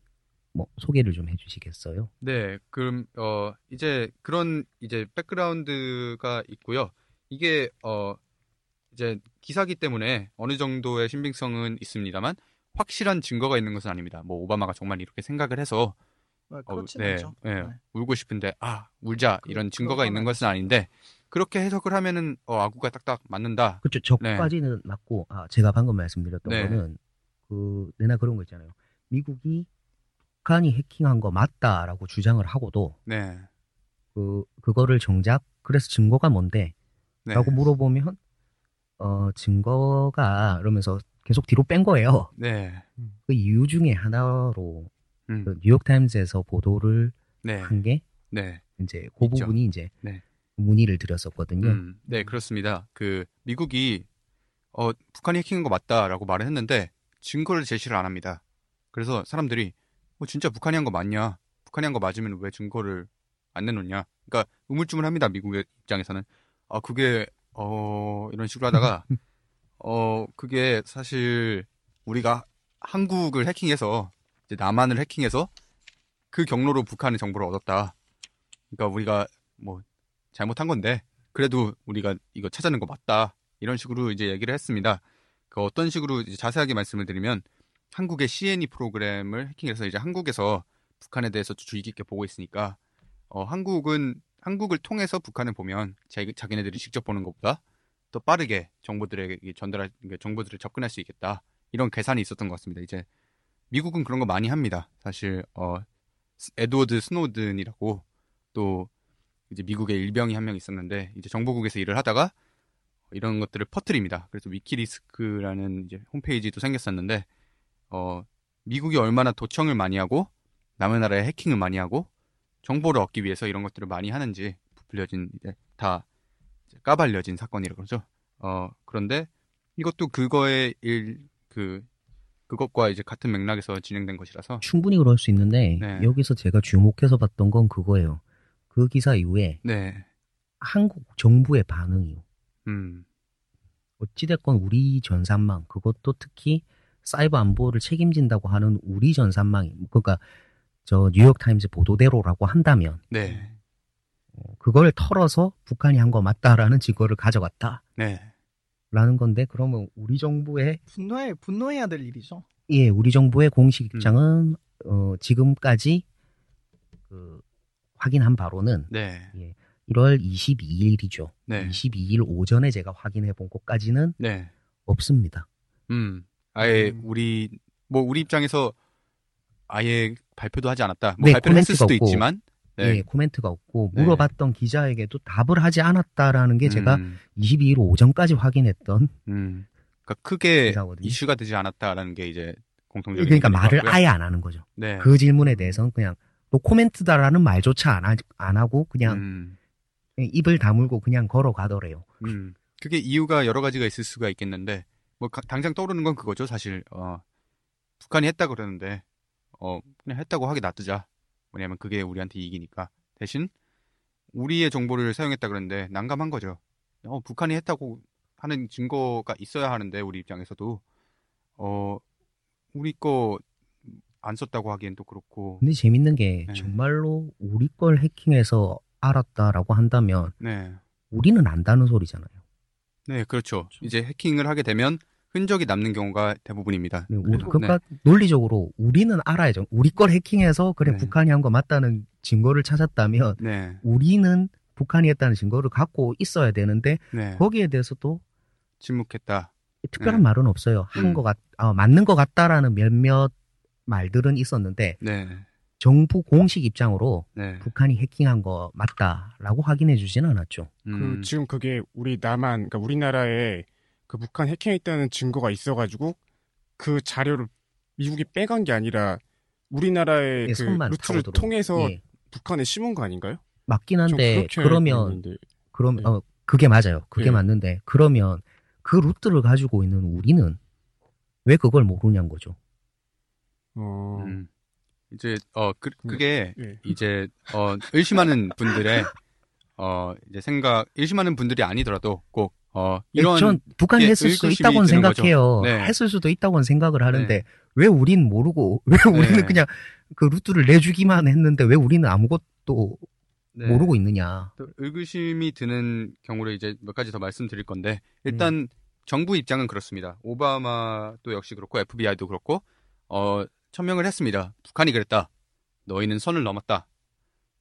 뭐 소개를 좀 해주시겠어요? 네, 그럼 어 이제 그런 이제 백그라운드가 있고요. 이게 어 이제 기사기 때문에 어느 정도의 신빙성은 있습니다만 확실한 증거가 있는 것은 아닙니다. 뭐 오바마가 정말 이렇게 생각을 해서 네, 어, 네, 않죠. 네, 네. 울고 싶은데 아 울자 그- 이런 증거가 있는. 것은 아닌데 그렇게 해석을 하면은 어 아구가 딱딱 맞는다. 그렇죠. 저까지는 맞고 아 제가 방금 말씀드렸던 네. 거는 그 내나 그런 거 있잖아요. 미국이 북한이 해킹한 거 맞다라고 주장을 하고도 네, 그 그거를 정작 그래서 증거가 뭔데? 네, 라고 물어보면 어, 증거가 이러면서 계속 뒤로 뺀 거예요. 네. 그 이유 중에 하나로 음. 그 뉴욕 타임즈에서 보도를 네. 한게 네. 이제 그 있죠. 부분이 이제 네. 문의를 드렸었거든요. 음, 네, 그렇습니다. 그 미국이 어, 북한이 해킹한 거 맞다라고 말을 했는데 증거를 제시를 안 합니다. 그래서 사람들이 뭐 진짜 북한이 한 거 맞냐? 북한이 한 거 맞으면 왜 증거를 안 내놓냐? 그러니까 우물쭈물합니다. 미국의 입장에서는 아 그게 어 이런 식으로 하다가 어 그게 사실 우리가 한국을 해킹해서 이제 남한을 해킹해서 그 경로로 북한의 정보를 얻었다. 그러니까 우리가 뭐 잘못한 건데 그래도 우리가 이거 찾아낸 거 맞다 이런 식으로 이제 얘기를 했습니다. 그 어떤 식으로 자세하게 말씀을 드리면 한국의 CNE 프로그램을 해킹해서 이제 한국에서 북한에 대해서 주의 깊게 보고 있으니까 어, 한국은 한국을 통해서 북한을 보면 자기, 자기네들이 직접 보는 것보다 더 빠르게 정보들에게 전달할 정보들을 접근할 수 있겠다 이런 계산이 있었던 것 같습니다. 이제 미국은 그런 거 많이 합니다. 사실 어, 스- 에드워드 스노든이라고 또 이제 미국의 일병이 한 명 있었는데 이제 정보국에서 일을 하다가 이런 것들을 퍼뜨립니다. 그래서 위키리크스라는 이제 홈페이지도 생겼었는데 어 미국이 얼마나 도청을 많이 하고 남의 나라에 해킹을 많이 하고 정보를 얻기 위해서 이런 것들을 많이 하는지 부풀려진 이제 다 까발려진 사건이라 그러죠. 어 그런데 이것도 그거의 일 그 그것과 이제 같은 맥락에서 진행된 것이라서 충분히 그럴 수 있는데 네. 여기서 제가 주목해서 봤던 건 그거예요. 그 기사 이후에 네, 한국 정부의 반응이요. 음, 어찌됐건 우리 전산망 그것도 특히 사이버 안보를 책임진다고 하는 우리 전 산망이 그러니까 저 뉴욕 타임즈 보도대로라고 한다면 네, 어, 그걸 털어서 북한이 한 거 맞다라는 증거를 가져갔다라는 네, 건데 그러면 우리 정부의 분노해 분노해야 될 일이죠. 예 우리 정부의 공식 음. 입장은 어, 지금까지 그 확인한 바로는 네, 1월 22일이죠. 네, 22일 오전에 제가 확인해 본 것까지는 네. 없습니다. 음, 아예 음. 우리 뭐 우리 입장에서 아예 발표도 하지 않았다. 뭐 네, 발표를 했을 수도 없고. 있지만, 네, 예, 코멘트가 없고 네. 물어봤던 기자에게도 답을 하지 않았다라는 게 제가 음, 22일 오전까지 확인했던 음, 그러니까 크게 기사거든요. 이슈가 되지 않았다라는 게 이제 공통적인 그러니까 말을 같고요. 아예 안 하는 거죠. 네, 그 질문에 대해서는 그냥 또 코멘트다라는 말조차 안, 하, 안 하고 그냥 음, 입을 다물고 그냥 걸어가더래요. 음, 그게 이유가 여러 가지가 있을 수가 있겠는데, 뭐 가- 당장 떠오르는 건 그거죠, 사실. 어, 북한이 했다 그러는데, 어, 그냥 했다고 하게 놔두자. 뭐냐면 그게 우리한테 이익이니까. 대신 우리의 정보를 사용했다 그러는데 난감한 거죠. 어, 북한이 했다고 하는 증거가 있어야 하는데 우리 입장에서도 어, 우리 거 안 썼다고 하기엔 또 그렇고. 근데 재밌는 게 네. 정말로 우리 걸 해킹해서 알았다라고 한다면 네. 우리는 안다는 소리잖아요. 네, 그렇죠. 이제 해킹을 하게 되면 흔적이 남는 경우가 대부분입니다. 네, 우- 그러니까 논리적으로 우리는 알아야죠. 우리 걸 해킹해서 그래 네. 북한이 한 거 맞다는 증거를 찾았다면 네. 우리는 북한이 했다는 증거를 갖고 있어야 되는데 네. 거기에 대해서도 침묵했다. 특별한 네. 말은 없어요. 한 음. 것 같, 아, 맞는 것 같다라는 몇몇 말들은 있었는데 네. 정부 공식 입장으로 네. 북한이 해킹한 거 맞다라고 확인해 주진 않았죠. 그 음, 지금 그게 우리 남한 그러니까 우리나라에 그 북한 해킹했다는 증거가 있어가지고 그 자료를 미국이 빼간 게 아니라 우리나라의 예, 그 루트를 통해서 예, 북한에 심은 거 아닌가요? 맞긴 좀 한데 그러면. 그럼 네. 어 그게 맞아요. 그게 예. 맞는데 그러면 그 루트를 가지고 있는 우리는 왜 그걸 모르냐는 거죠. 어, 음. 이제 어 그, 그게 예. 이제 어 의심하는 분들의 어 이제 생각 의심하는 분들이 아니더라도 꼭 어 이런 전 북한이 예, 했을 수도 있다고는. 생각해요. 네. 했을 수도 있다고는 생각을 하는데 네. 왜 우리는 모르고 왜 우리는 그냥 그 루트를 내주기만 했는데 왜 우리는 아무것도 네. 모르고 있느냐. 또 의구심이 드는 경우를 이제 몇 가지 더 말씀드릴 건데 일단 정부 입장은 그렇습니다. 오바마도 역시 그렇고 FBI도 그렇고 어 천명을 했습니다. 북한이 그랬다. 너희는 선을 넘었다.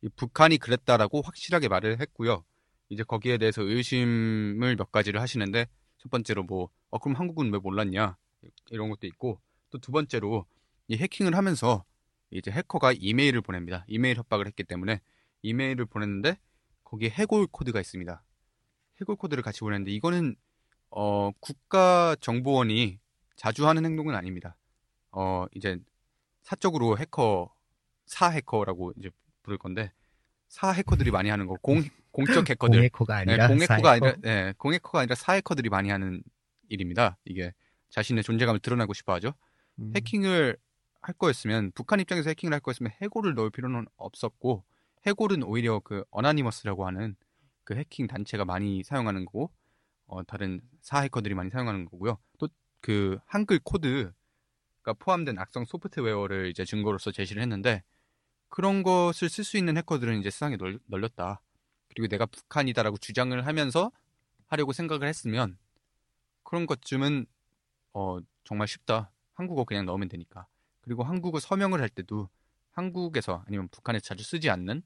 이 북한이 그랬다라고 확실하게 말을 했고요. 이제 거기에 대해서 의심을 몇 가지를 하시는데 첫 번째로 뭐 어, 그럼 한국은 왜 몰랐냐 이런 것도 있고 또 두 번째로 이 해킹을 하면서 이제 해커가 이메일을 보냅니다. 이메일 협박을 했기 때문에 이메일을 보냈는데 거기에 해골 코드가 있습니다. 해골 코드를 같이 보냈는데 이거는 어, 국가 정보원이 자주 하는 행동은 아닙니다. 어, 이제 사적으로 해커, 사 해커라고 이제 부를 건데, 사 해커들이 많이 하는 거, 공, 공적 해커들. 공해커가 네, 아니라 공해커가 사해커. 아니라, 네, 공해커가 아니라 사 해커들이 많이 하는 일입니다. 이게 자신의 존재감을 드러내고 싶어 하죠. 음. 해킹을 할 거였으면, 북한 입장에서 해킹을 할 거였으면 해고를 넣을 필요는 없었고, 해골은 오히려 그 어나니머스라고 하는 그 해킹 단체가 많이 사용하는 거고, 어, 다른 사 해커들이 많이 사용하는 거고요. 또 그 한글 코드가 포함된 악성 소프트웨어를 이제 증거로서 제시를 했는데, 그런 것을 쓸 수 있는 해커들은 이제 세상에 널, 널렸다. 그리고 내가 북한이다라고 주장을 하면서 하려고 생각을 했으면 그런 것쯤은 어, 정말 쉽다. 한국어 그냥 넣으면 되니까. 그리고 한국어 서명을 할 때도 한국에서 아니면 북한에서 자주 쓰지 않는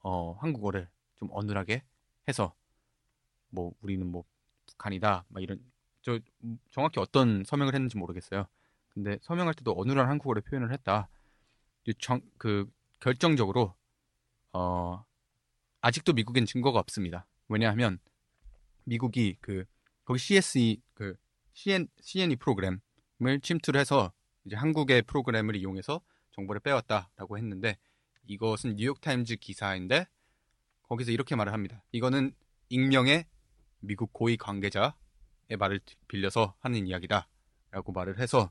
어, 한국어를 좀 어눌하게 해서 뭐 우리는 뭐 북한이다 막 이런 저 음, 정확히 어떤 서명을 했는지 모르겠어요. 근데 서명할 때도 어눌한 한국어를 표현을 했다. 이 정, 그 결정적으로 어 아직도 미국엔 증거가 없습니다. 왜냐하면 미국이 그 거기 CSE 그 CN CNE 프로그램을 침투를 해서 이제 한국의 프로그램을 이용해서 정보를 빼왔다라고 했는데 이것은 뉴욕 타임즈 기사인데 거기서 이렇게 말을 합니다. 이거는 익명의 미국 고위 관계자의 말을 빌려서 하는 이야기다라고 말을 해서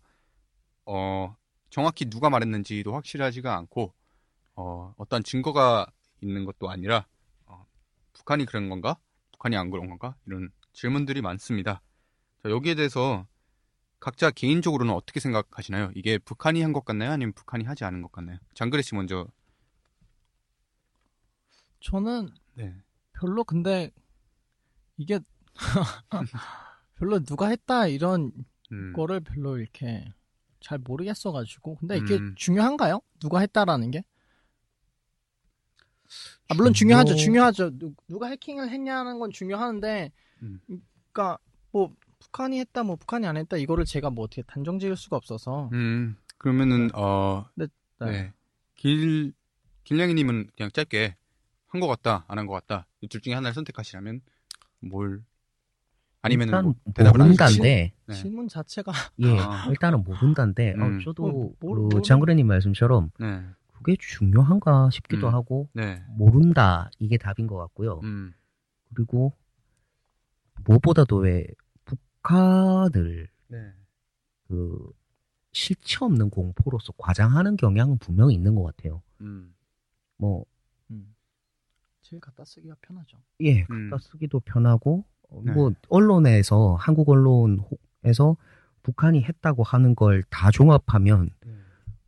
어 정확히 누가 말했는지도 확실하지가 않고 어, 어떤 증거가 있는 것도 아니라 어, 북한이 그런 건가? 북한이 안 그런 건가? 이런 질문들이 많습니다. 자, 여기에 대해서 각자 개인적으로는 어떻게 생각하시나요? 이게 북한이 한 것 같나요? 아니면 북한이 하지 않은 것 같나요? 장그래 씨 먼저. 저는 네. 별로 근데 이게 별로 누가 했다 이런 음, 거를 별로 이렇게 잘 모르겠어가지고 근데 이게 음. 중요한가요? 누가 했다라는 게? 아, 물론 중요 하죠, 중요- 중요하죠. 누, 누가 해킹을 했냐는 건 중요하는데, 음. 그러니까 뭐 북한이 했다, 뭐 북한이 안 했다 이거를 제가 뭐 어떻게 단정지을 수가 없어서. 음, 그러면은 어, 네, 네. 네. 길 길냥이님은 그냥 짧게 한 것 같다, 안 한 것 같다. 이 둘 중에 하나를 선택하시라면 뭘? 아니면은 일단 뭐 대답을? 모른다인데 네. 질문 자체가 예 아. 일단은 모른다인데 음. 어, 저도 어, 모르- 그 장그래님 말씀처럼 네, 그게 중요한가 싶기도 음. 하고 네, 모른다 이게 답인 것 같고요. 음, 그리고 무엇보다도 왜 북한을 네, 그 실체 없는 공포로서 과장하는 경향은 분명히 있는 것 같아요. 음, 뭐 음. 제일 갖다 쓰기가 편하죠. 예, 음. 갖다 쓰기도 편하고 어, 네. 뭐 언론에서 한국 언론에서 북한이 했다고 하는 걸 다 종합하면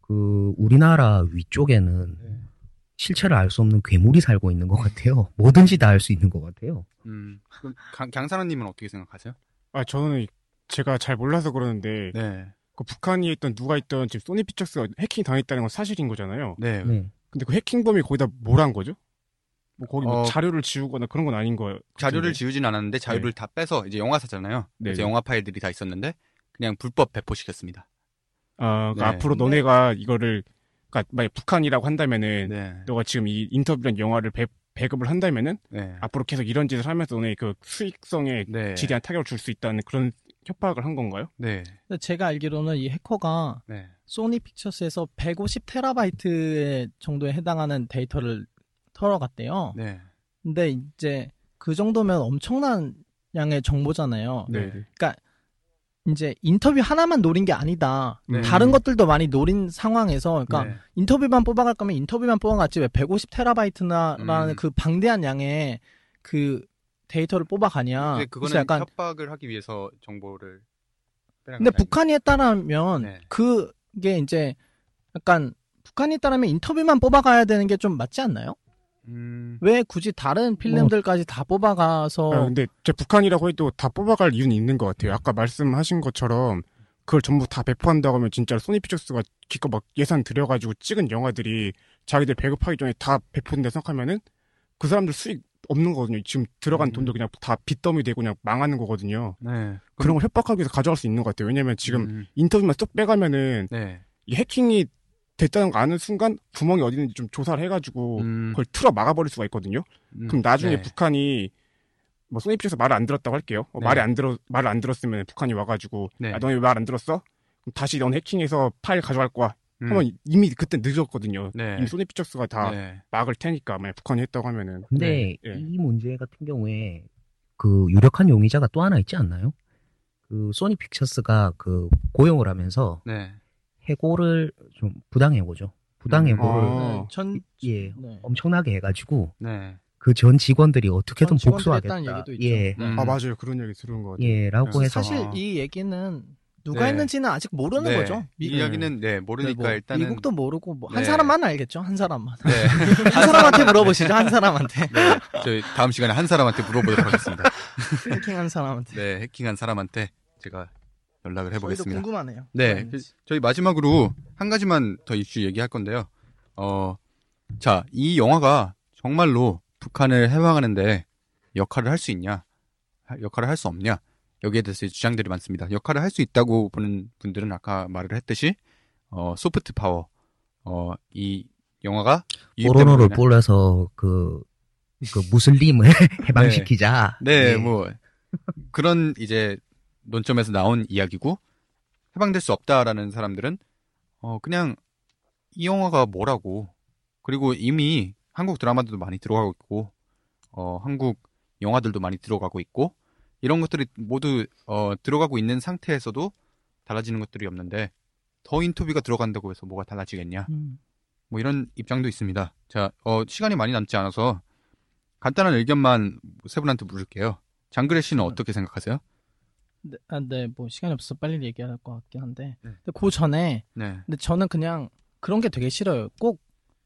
그 우리나라 위쪽에는 네. 실체를 알 수 없는 괴물이 살고 있는 것 같아요. 뭐든지 다 알 수 있는 것 같아요. 음. 그럼 강- 강산호님은 어떻게 생각하세요? 아 저는 제가 잘 몰라서 그러는데 네, 그 북한이 있던 누가 있던 지금 소니 피처스가 해킹 당했다는 건 사실인 거잖아요. 네, 네. 근데 그 해킹범이 거기다 뭘 한 거죠? 뭐 거기 뭐 어, 자료를 지우거나 그런 건 아닌 거예요. 자료를 지우진 않았는데 자료를 다 빼서 이제 영화사잖아요. 그래서 네네. 영화 파일들이 다 있었는데 그냥 불법 배포시켰습니다. 아, 그러니까 네. 앞으로 근데- 너네가 이거를 그러니까 만약 북한이라고 한다면은 네, 너가 지금 이 인터뷰란 영화를 배, 배급을 한다면은 네, 앞으로 계속 이런 짓을 하면서 너네 그 수익성에 네, 지대한 타격을 줄 수 있다는 그런 협박을 한 건가요? 네, 제가 알기로는 이 해커가 네, 소니 픽처스에서 150 테라바이트 정도에 해당하는 데이터를 털어갔대요. 네, 근데 이제 그 정도면 엄청난 양의 정보잖아요. 네. 이제 인터뷰 하나만 노린 게 아니다. 네. 다른 것들도 많이 노린 상황에서, 그러니까 네. 인터뷰만 뽑아갈 거면 인터뷰만 뽑아갔지 왜 150 테라바이트나라는 음. 그 방대한 양의 그 데이터를 뽑아가냐. 근데 그래서 그거는 약간 협박을 하기 위해서 정보를 근데? 북한이 했다라면 네. 그게 이제 약간 북한이 했다라면 인터뷰만 뽑아가야 되는 게 좀 맞지 않나요? 음, 왜 굳이 다른 필름들까지 다 뽑아가서 아, 근데 제 북한이라고 해도 다 뽑아갈 이유는 있는 것 같아요. 아까 말씀하신 것처럼 그걸 전부 다 배포한다고 하면 진짜 소니 피처스가 기껏 막 예산 들여가지고 찍은 영화들이 자기들 배급하기 전에 다 배포된다 생각하면은 그 사람들 수익 없는 거거든요. 지금 들어간 음. 돈도 그냥 다 빚더미 되고 그냥 망하는 거거든요. 네, 그런 걸 협박하기 위해서 가져갈 수 있는 것 같아요. 왜냐면 지금 음, 인터뷰만 쏙 빼가면은 네, 이 해킹이 됐다는 거 아는 순간 구멍이 어디 있는지 좀 조사를 해가지고 음, 그걸 틀어 막아버릴 수가 있거든요. 음, 그럼 나중에 네. 북한이 뭐 소니피에서 말을 안 들었다고 할게요. 어, 네. 말이 안 들어 말을 안 들었으면 북한이 와가지고 네. 아, 너네 왜말안 들었어? 그럼 다시 넌 해킹해서 파일 가져갈 거야. 음. 하면 이미 그때 늦었거든요. 네. 이미 소니 피처스가 다 네. 막을 테니까 만약 북한이 했다고 하면은 근데 네, 예. 이 문제 같은 경우에 그 유력한 용의자가 또 하나 있지 않나요? 그 소니 픽처스가 그 고용을 하면서 네. 해고를 좀 부당 해고죠. 부당 해고를 음. 네, 전예 네. 엄청나게 해가지고 네. 그 전 직원들이 어떻게든 전 직원들이 복수하겠다. 했다는 얘기도 있죠. 예, 음. 아 맞아요 그런 얘기 들은 거 같아요. 예라고 네. 해서 사실 아. 이 얘기는 누가 네. 했는지는 아직 모르는 네. 거죠. 이 미, 이야기는 네 모르니까 네, 뭐 일단은 미국도 모르고 뭐 한 네. 사람만 알겠죠. 한 사람만. 네. 한 사람한테 물어보시죠. 한 사람한테. 네. 저희 다음 시간에 한 사람한테 물어보도록 하겠습니다. 해킹한 사람한테. 네, 해킹한 사람한테 제가 연락을 해보겠습니다. 궁금하네요. 네, 누가 했는지. 저희 마지막으로 한 가지만 더 이슈 얘기할 건데요. 어, 자, 이 영화가 정말로 북한을 해방하는데 역할을 할 수 있냐, 하- 역할을 할 수 없냐, 여기에 대해서 주장들이 많습니다. 역할을 할 수 있다고 보는 분들은 아까 말을 했듯이, 어, 소프트 파워, 어, 이 영화가 유입되면- 뿌려서 그, 그 무슬림을 해방시키자. 네, 예. 뭐 그런 이제 논점에서 나온 이야기고 해방될 수 없다라는 사람들은 어 그냥 이 영화가 뭐라고 그리고 이미 한국 드라마들도 많이 들어가고 있고 어 한국 영화들도 많이 들어가고 있고 이런 것들이 모두 어 들어가고 있는 상태에서도 달라지는 것들이 없는데 더 인터뷰가 들어간다고 해서 뭐가 달라지겠냐 음. 뭐 이런 입장도 있습니다. 자, 어, 시간이 많이 남지 않아서 간단한 의견만 세 분한테 물을게요. 장그래 씨는 어떻게 생각하세요? 네, 아, 네, 뭐 시간이 없어서 빨리 얘기할 것 같긴 한데. 네. 근데 그 전에 네, 근데 저는 그냥 그런 게 되게 싫어요. 꼭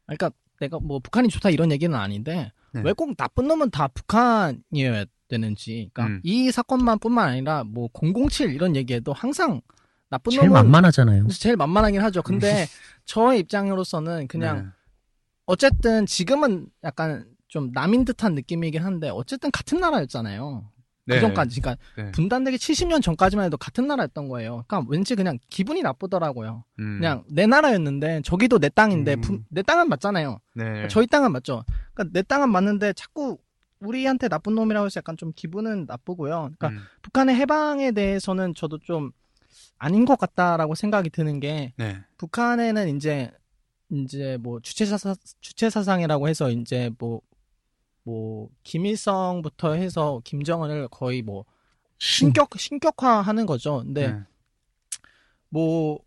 그러니까 내가 뭐 북한이 좋다 이런 얘기는 아닌데 네. 왜꼭 나쁜 놈은 다 북한이어야 되는지. 그러니까 음. 이 사건만뿐만 아니라 뭐 007 이런 얘기에도 항상 나쁜 제일 놈은 만만하잖아요. 제일 만만하긴 하죠. 근데 저의 입장으로서는 그냥 네. 어쨌든 지금은 약간 좀 남인 듯한 느낌이긴 한데 어쨌든 같은 나라였잖아요. 네. 그 전까지, 그러니까 네. 분단되기 70년 전까지만 해도 같은 나라였던 거예요. 그러니까 왠지 그냥 기분이 나쁘더라고요. 음, 그냥 내 나라였는데 저기도 내 땅인데 음. 분- 내 땅은 맞잖아요. 네. 저희 땅은 맞죠. 그러니까 내 땅은 맞는데 자꾸 우리한테 나쁜 놈이라고 해서 약간 좀 기분은 나쁘고요. 그러니까 음, 북한의 해방에 대해서는 저도 좀 아닌 것 같다라고 생각이 드는 게 네. 북한에는 이제 이제 뭐 주체사 주체사상이라고 해서 이제 뭐 뭐 김일성부터 해서 김정은을 거의 뭐 신격 신격화하는 거죠. 근데 네. 뭐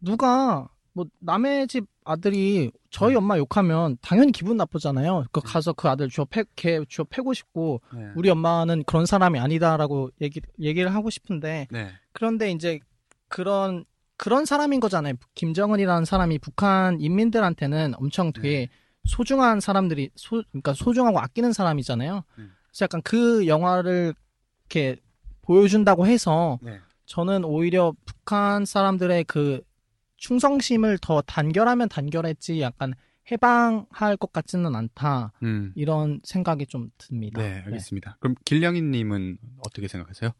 누가 뭐 남의 집 아들이 저희 네. 엄마 욕하면 당연히 기분 나쁘잖아요. 그 가서 그 아들 주워 패, 걔 주워 패고 싶고 네. 우리 엄마는 그런 사람이 아니다라고 얘기 얘기를 하고 싶은데 네. 그런데 이제 그런 그런 사람인 거잖아요. 김정은이라는 사람이 북한 인민들한테는 엄청 되게 소중한 사람들이 소 그러니까 소중하고 아끼는 사람이잖아요. 음. 그래서 약간 그 영화를 이렇게 보여준다고 해서 네. 저는 오히려 북한 사람들의 그 충성심을 더 단결하면 단결했지 약간 해방할 것 같지는 않다 음. 이런 생각이 좀 듭니다. 네, 알겠습니다. 그럼 길냥이님은 어떻게 생각하세요?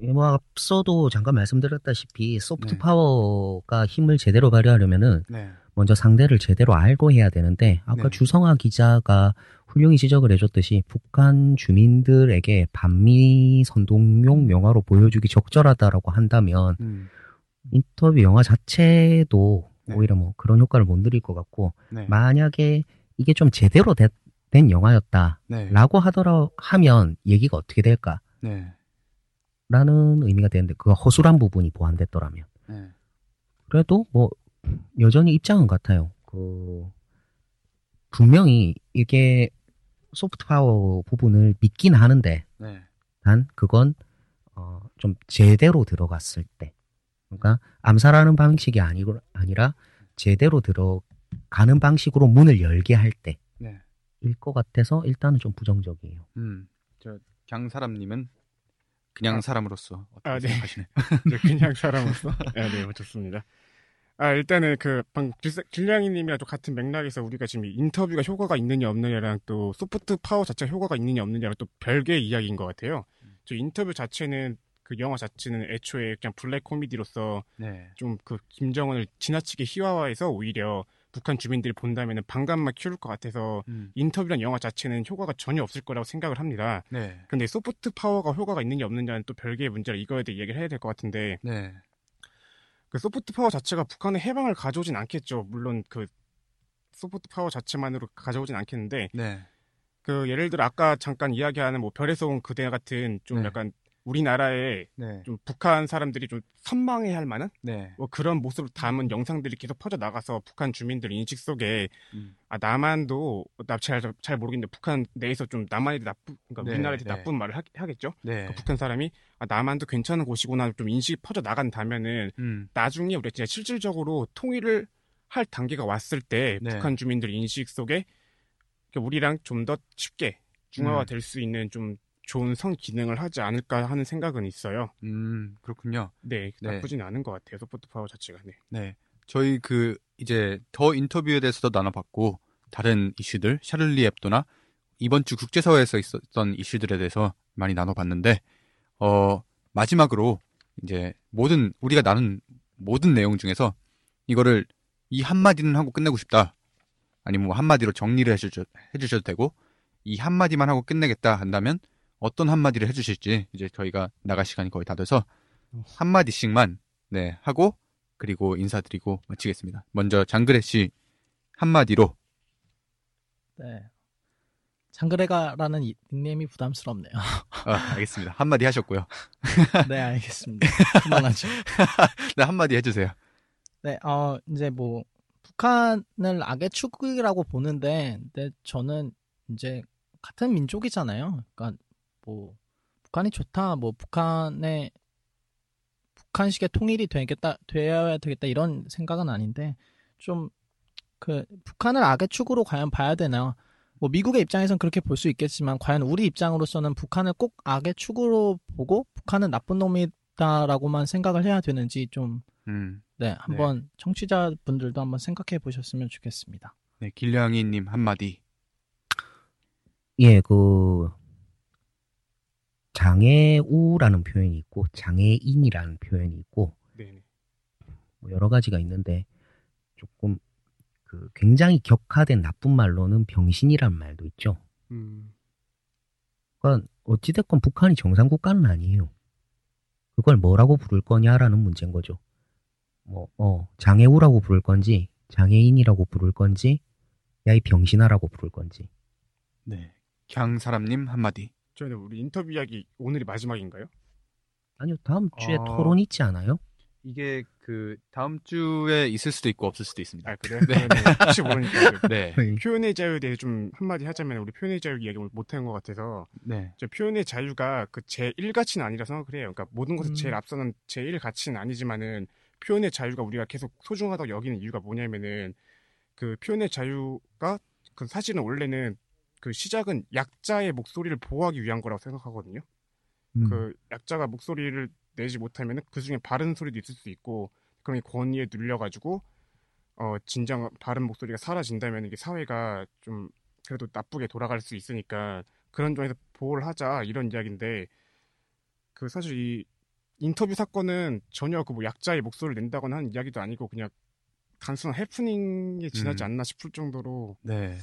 예, 뭐 앞서도 잠깐 말씀드렸다시피 소프트 네. 파워가 힘을 제대로 발휘하려면은 네. 먼저 상대를 제대로 알고 해야 되는데 아까 네. 주성아 기자가 훌륭히 지적을 해줬듯이 북한 주민들에게 반미 선동용 영화로 보여주기 적절하다라고 한다면 음. 인터뷰 영화 자체도 네. 오히려 뭐 그런 효과를 못 누릴 것 같고 네. 만약에 이게 좀 제대로 되- 된 영화였다라고 네. 하더라 하면 얘기가 어떻게 될까 라는 네. 의미가 되는데 그 허술한 부분이 보완됐더라면 네. 그래도 뭐 여전히 입장은 같아요. 그 분명히 이게 소프트 파워 부분을 믿긴 하는데 네. 단 그건 어, 좀 제대로 들어갔을 때 그러니까 암살하는 방식이 아니고 아니라 제대로 들어가는 방식으로 문을 열게 할 네. 때일 것 같아서 일단은 좀 부정적이에요. 음. 저 강사람님은 그냥 아. 사람으로서 어떻게 아, 네. 생각하시나요? 네, 그냥 사람으로서. 네, 네, 뭐 좋습니다. 아, 일단은 그, 방금 길- 길냥이님이랑 또 같은 맥락에서 우리가 지금 이 인터뷰가 효과가 있느냐 없느냐랑 또 soft power 자체가 효과가 있느냐 없느냐랑 또 별개의 이야기인 것 같아요. 저 인터뷰 자체는 그 영화 자체는 애초에 그냥 블랙 코미디로서 네. 좀그 김정은을 지나치게 희화화해서 오히려 북한 주민들이 본다면 반감만 키울 것 같아서 음. 인터뷰란 영화 자체는 효과가 전혀 없을 거라고 생각을 합니다. 네. 근데 soft power가 효과가 있느냐 없느냐는 또 별개의 문제라 이거에 대해 얘기를 해야 될 것 같은데 네. 그 soft power 자체가 북한의 해방을 가져오진 않겠죠. 물론 그 soft power 자체만으로 가져오진 않겠는데 네. 그 예를 들어 아까 잠깐 이야기하는 뭐 별에서 온 그대 같은 좀 네. 약간 우리나라에 네. 좀 북한 사람들이 좀 선망해 할 만한 네. 뭐 그런 모습을 담은 영상들이 계속 퍼져 나가서 북한 주민들 인식 속에 음. 아 남한도 나잘잘 잘 모르겠는데 북한 내에서 좀 남한에 나쁜 그러니까 네, 우리나라에 네. 나쁜 말을 하, 겠죠 네. 그 북한 사람이 아 남한도 괜찮은 곳이구나 좀 인식이 퍼져 나간다면은 음. 나중에 우리가 진짜 실질적으로 통일을 할 단계가 왔을 때 네. 북한 주민들 인식 속에 우리랑 좀 더 쉽게 중화가 음. 될수 있는 좀 좋은 성 기능을 하지 않을까 하는 생각은 있어요. 음, 그렇군요. 네, 네. 나쁘진 않은 것 같아요. 소프트 파워 자체가. 네. 네. 저희 그 이제 더 인터뷰에 대해서도 나눠봤고 다른 이슈들 샤를리 앱도나 이번 주 국제사회에서 있었던 이슈들에 대해서 많이 나눠봤는데 어 마지막으로 이제 모든 우리가 나눈 모든 내용 중에서 이거를 이 한마디는 하고 끝내고 싶다 아니면 뭐 한마디로 정리를 해주셔, 해주셔도 되고 이 한마디만 하고 끝내겠다 한다면 어떤 한마디를 해주실지 이제 저희가 나갈 시간이 거의 다 돼서 한마디씩만 네 하고 그리고 인사드리고 마치겠습니다. 먼저 장그래 씨 한마디로 네. 장그레가라는 이- 닉네임이 부담스럽네요. 아, 알겠습니다. 한마디 하셨고요. 네, 알겠습니다. 그만하죠. 네 한마디 해주세요. 네, 어, 이제 뭐, 북한을 악의 축이라고 보는데, 근데 저는 이제 같은 민족이잖아요. 그러니까 뭐, 북한이 좋다, 뭐, 북한의, 북한식의 통일이 되겠다, 되어야 되겠다, 이런 생각은 아닌데, 좀, 그, 북한을 악의 축으로 과연 봐야 되나. 뭐, 미국의 입장에선 그렇게 볼 수 있겠지만, 과연 우리 입장으로서는 북한을 꼭 악의 축으로 보고, 북한은 나쁜 놈이다라고만 생각을 해야 되는지 좀, 음, 네, 한번 청취자분들도 한번 생각해 보셨으면 좋겠습니다. 네 길량이님 한마디. 예, 그 장애우라는 표현이 있고 장애인이라는 표현이 있고 네. 네. 뭐 여러 가지가 있는데 조금 그 굉장히 격화된 나쁜 말로는 병신이라는 말도 있죠. 음, 그러니까 어찌됐건 북한이 정상 국가는 아니에요. 그걸 뭐라고 부를 거냐라는 문제인 거죠. 뭐, 어, 장애우라고 부를 건지, 장애인이라고 부를 건지, 야, 이 병신아라고 부를 건지. 네 강 사람님 한마디. 저희는 우리 인터뷰 이야기 오늘이 마지막인가요? 아니요, 다음 주에 어. 토론 있지 않아요? 이게 그 다음 주에 있을 수도 있고 없을 수도 있습니다. 아 그래요? 네. 네. 혹시 모르니까 그 네, 표현의 자유에 대해 좀 한마디 하자면 우리 표현의 자유 이야기 못한 것 같아서 네, 저 표현의 자유가 그 제1 가치는 아니라 생각을 해요. 그러니까 모든 것을 음. 제일 앞서는 제1 가치는 아니지만은 표현의 자유가 우리가 계속 소중하다고 여기는 이유가 뭐냐면은 그 표현의 자유가 그 사실은 원래는 그 시작은 약자의 목소리를 보호하기 위한 거라고 생각하거든요. 음. 그 약자가 목소리를 내지 못하면은 그 중에 바른 소리도 있을 수 있고 그런 게 권위에 눌려가지고 어 진정 바른 목소리가 사라진다면 이게 사회가 좀 그래도 나쁘게 돌아갈 수 있으니까 그런 점에서 보호를 하자 이런 이야기인데 그 사실 이 인터뷰 사건은 전혀 그 뭐 약자의 목소리를 낸다거나 하는 이야기도 아니고 그냥 단순한 해프닝에 지나지 음. 않나 싶을 정도로 네,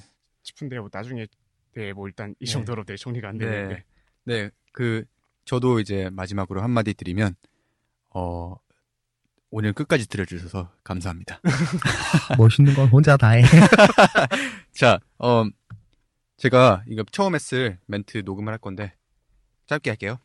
싶은데요. 뭐 나중에 네 뭐 일단 이 네. 정도로 네 정리가 안 네, 되는데 네. 그 저도 이제 마지막으로 한 마디 드리면 어 오늘 끝까지 들어주셔서 감사합니다. 멋있는 건 혼자 다 해. 자, 어 제가 이거 처음 했을 멘트 녹음을 할 건데 짧게 할게요.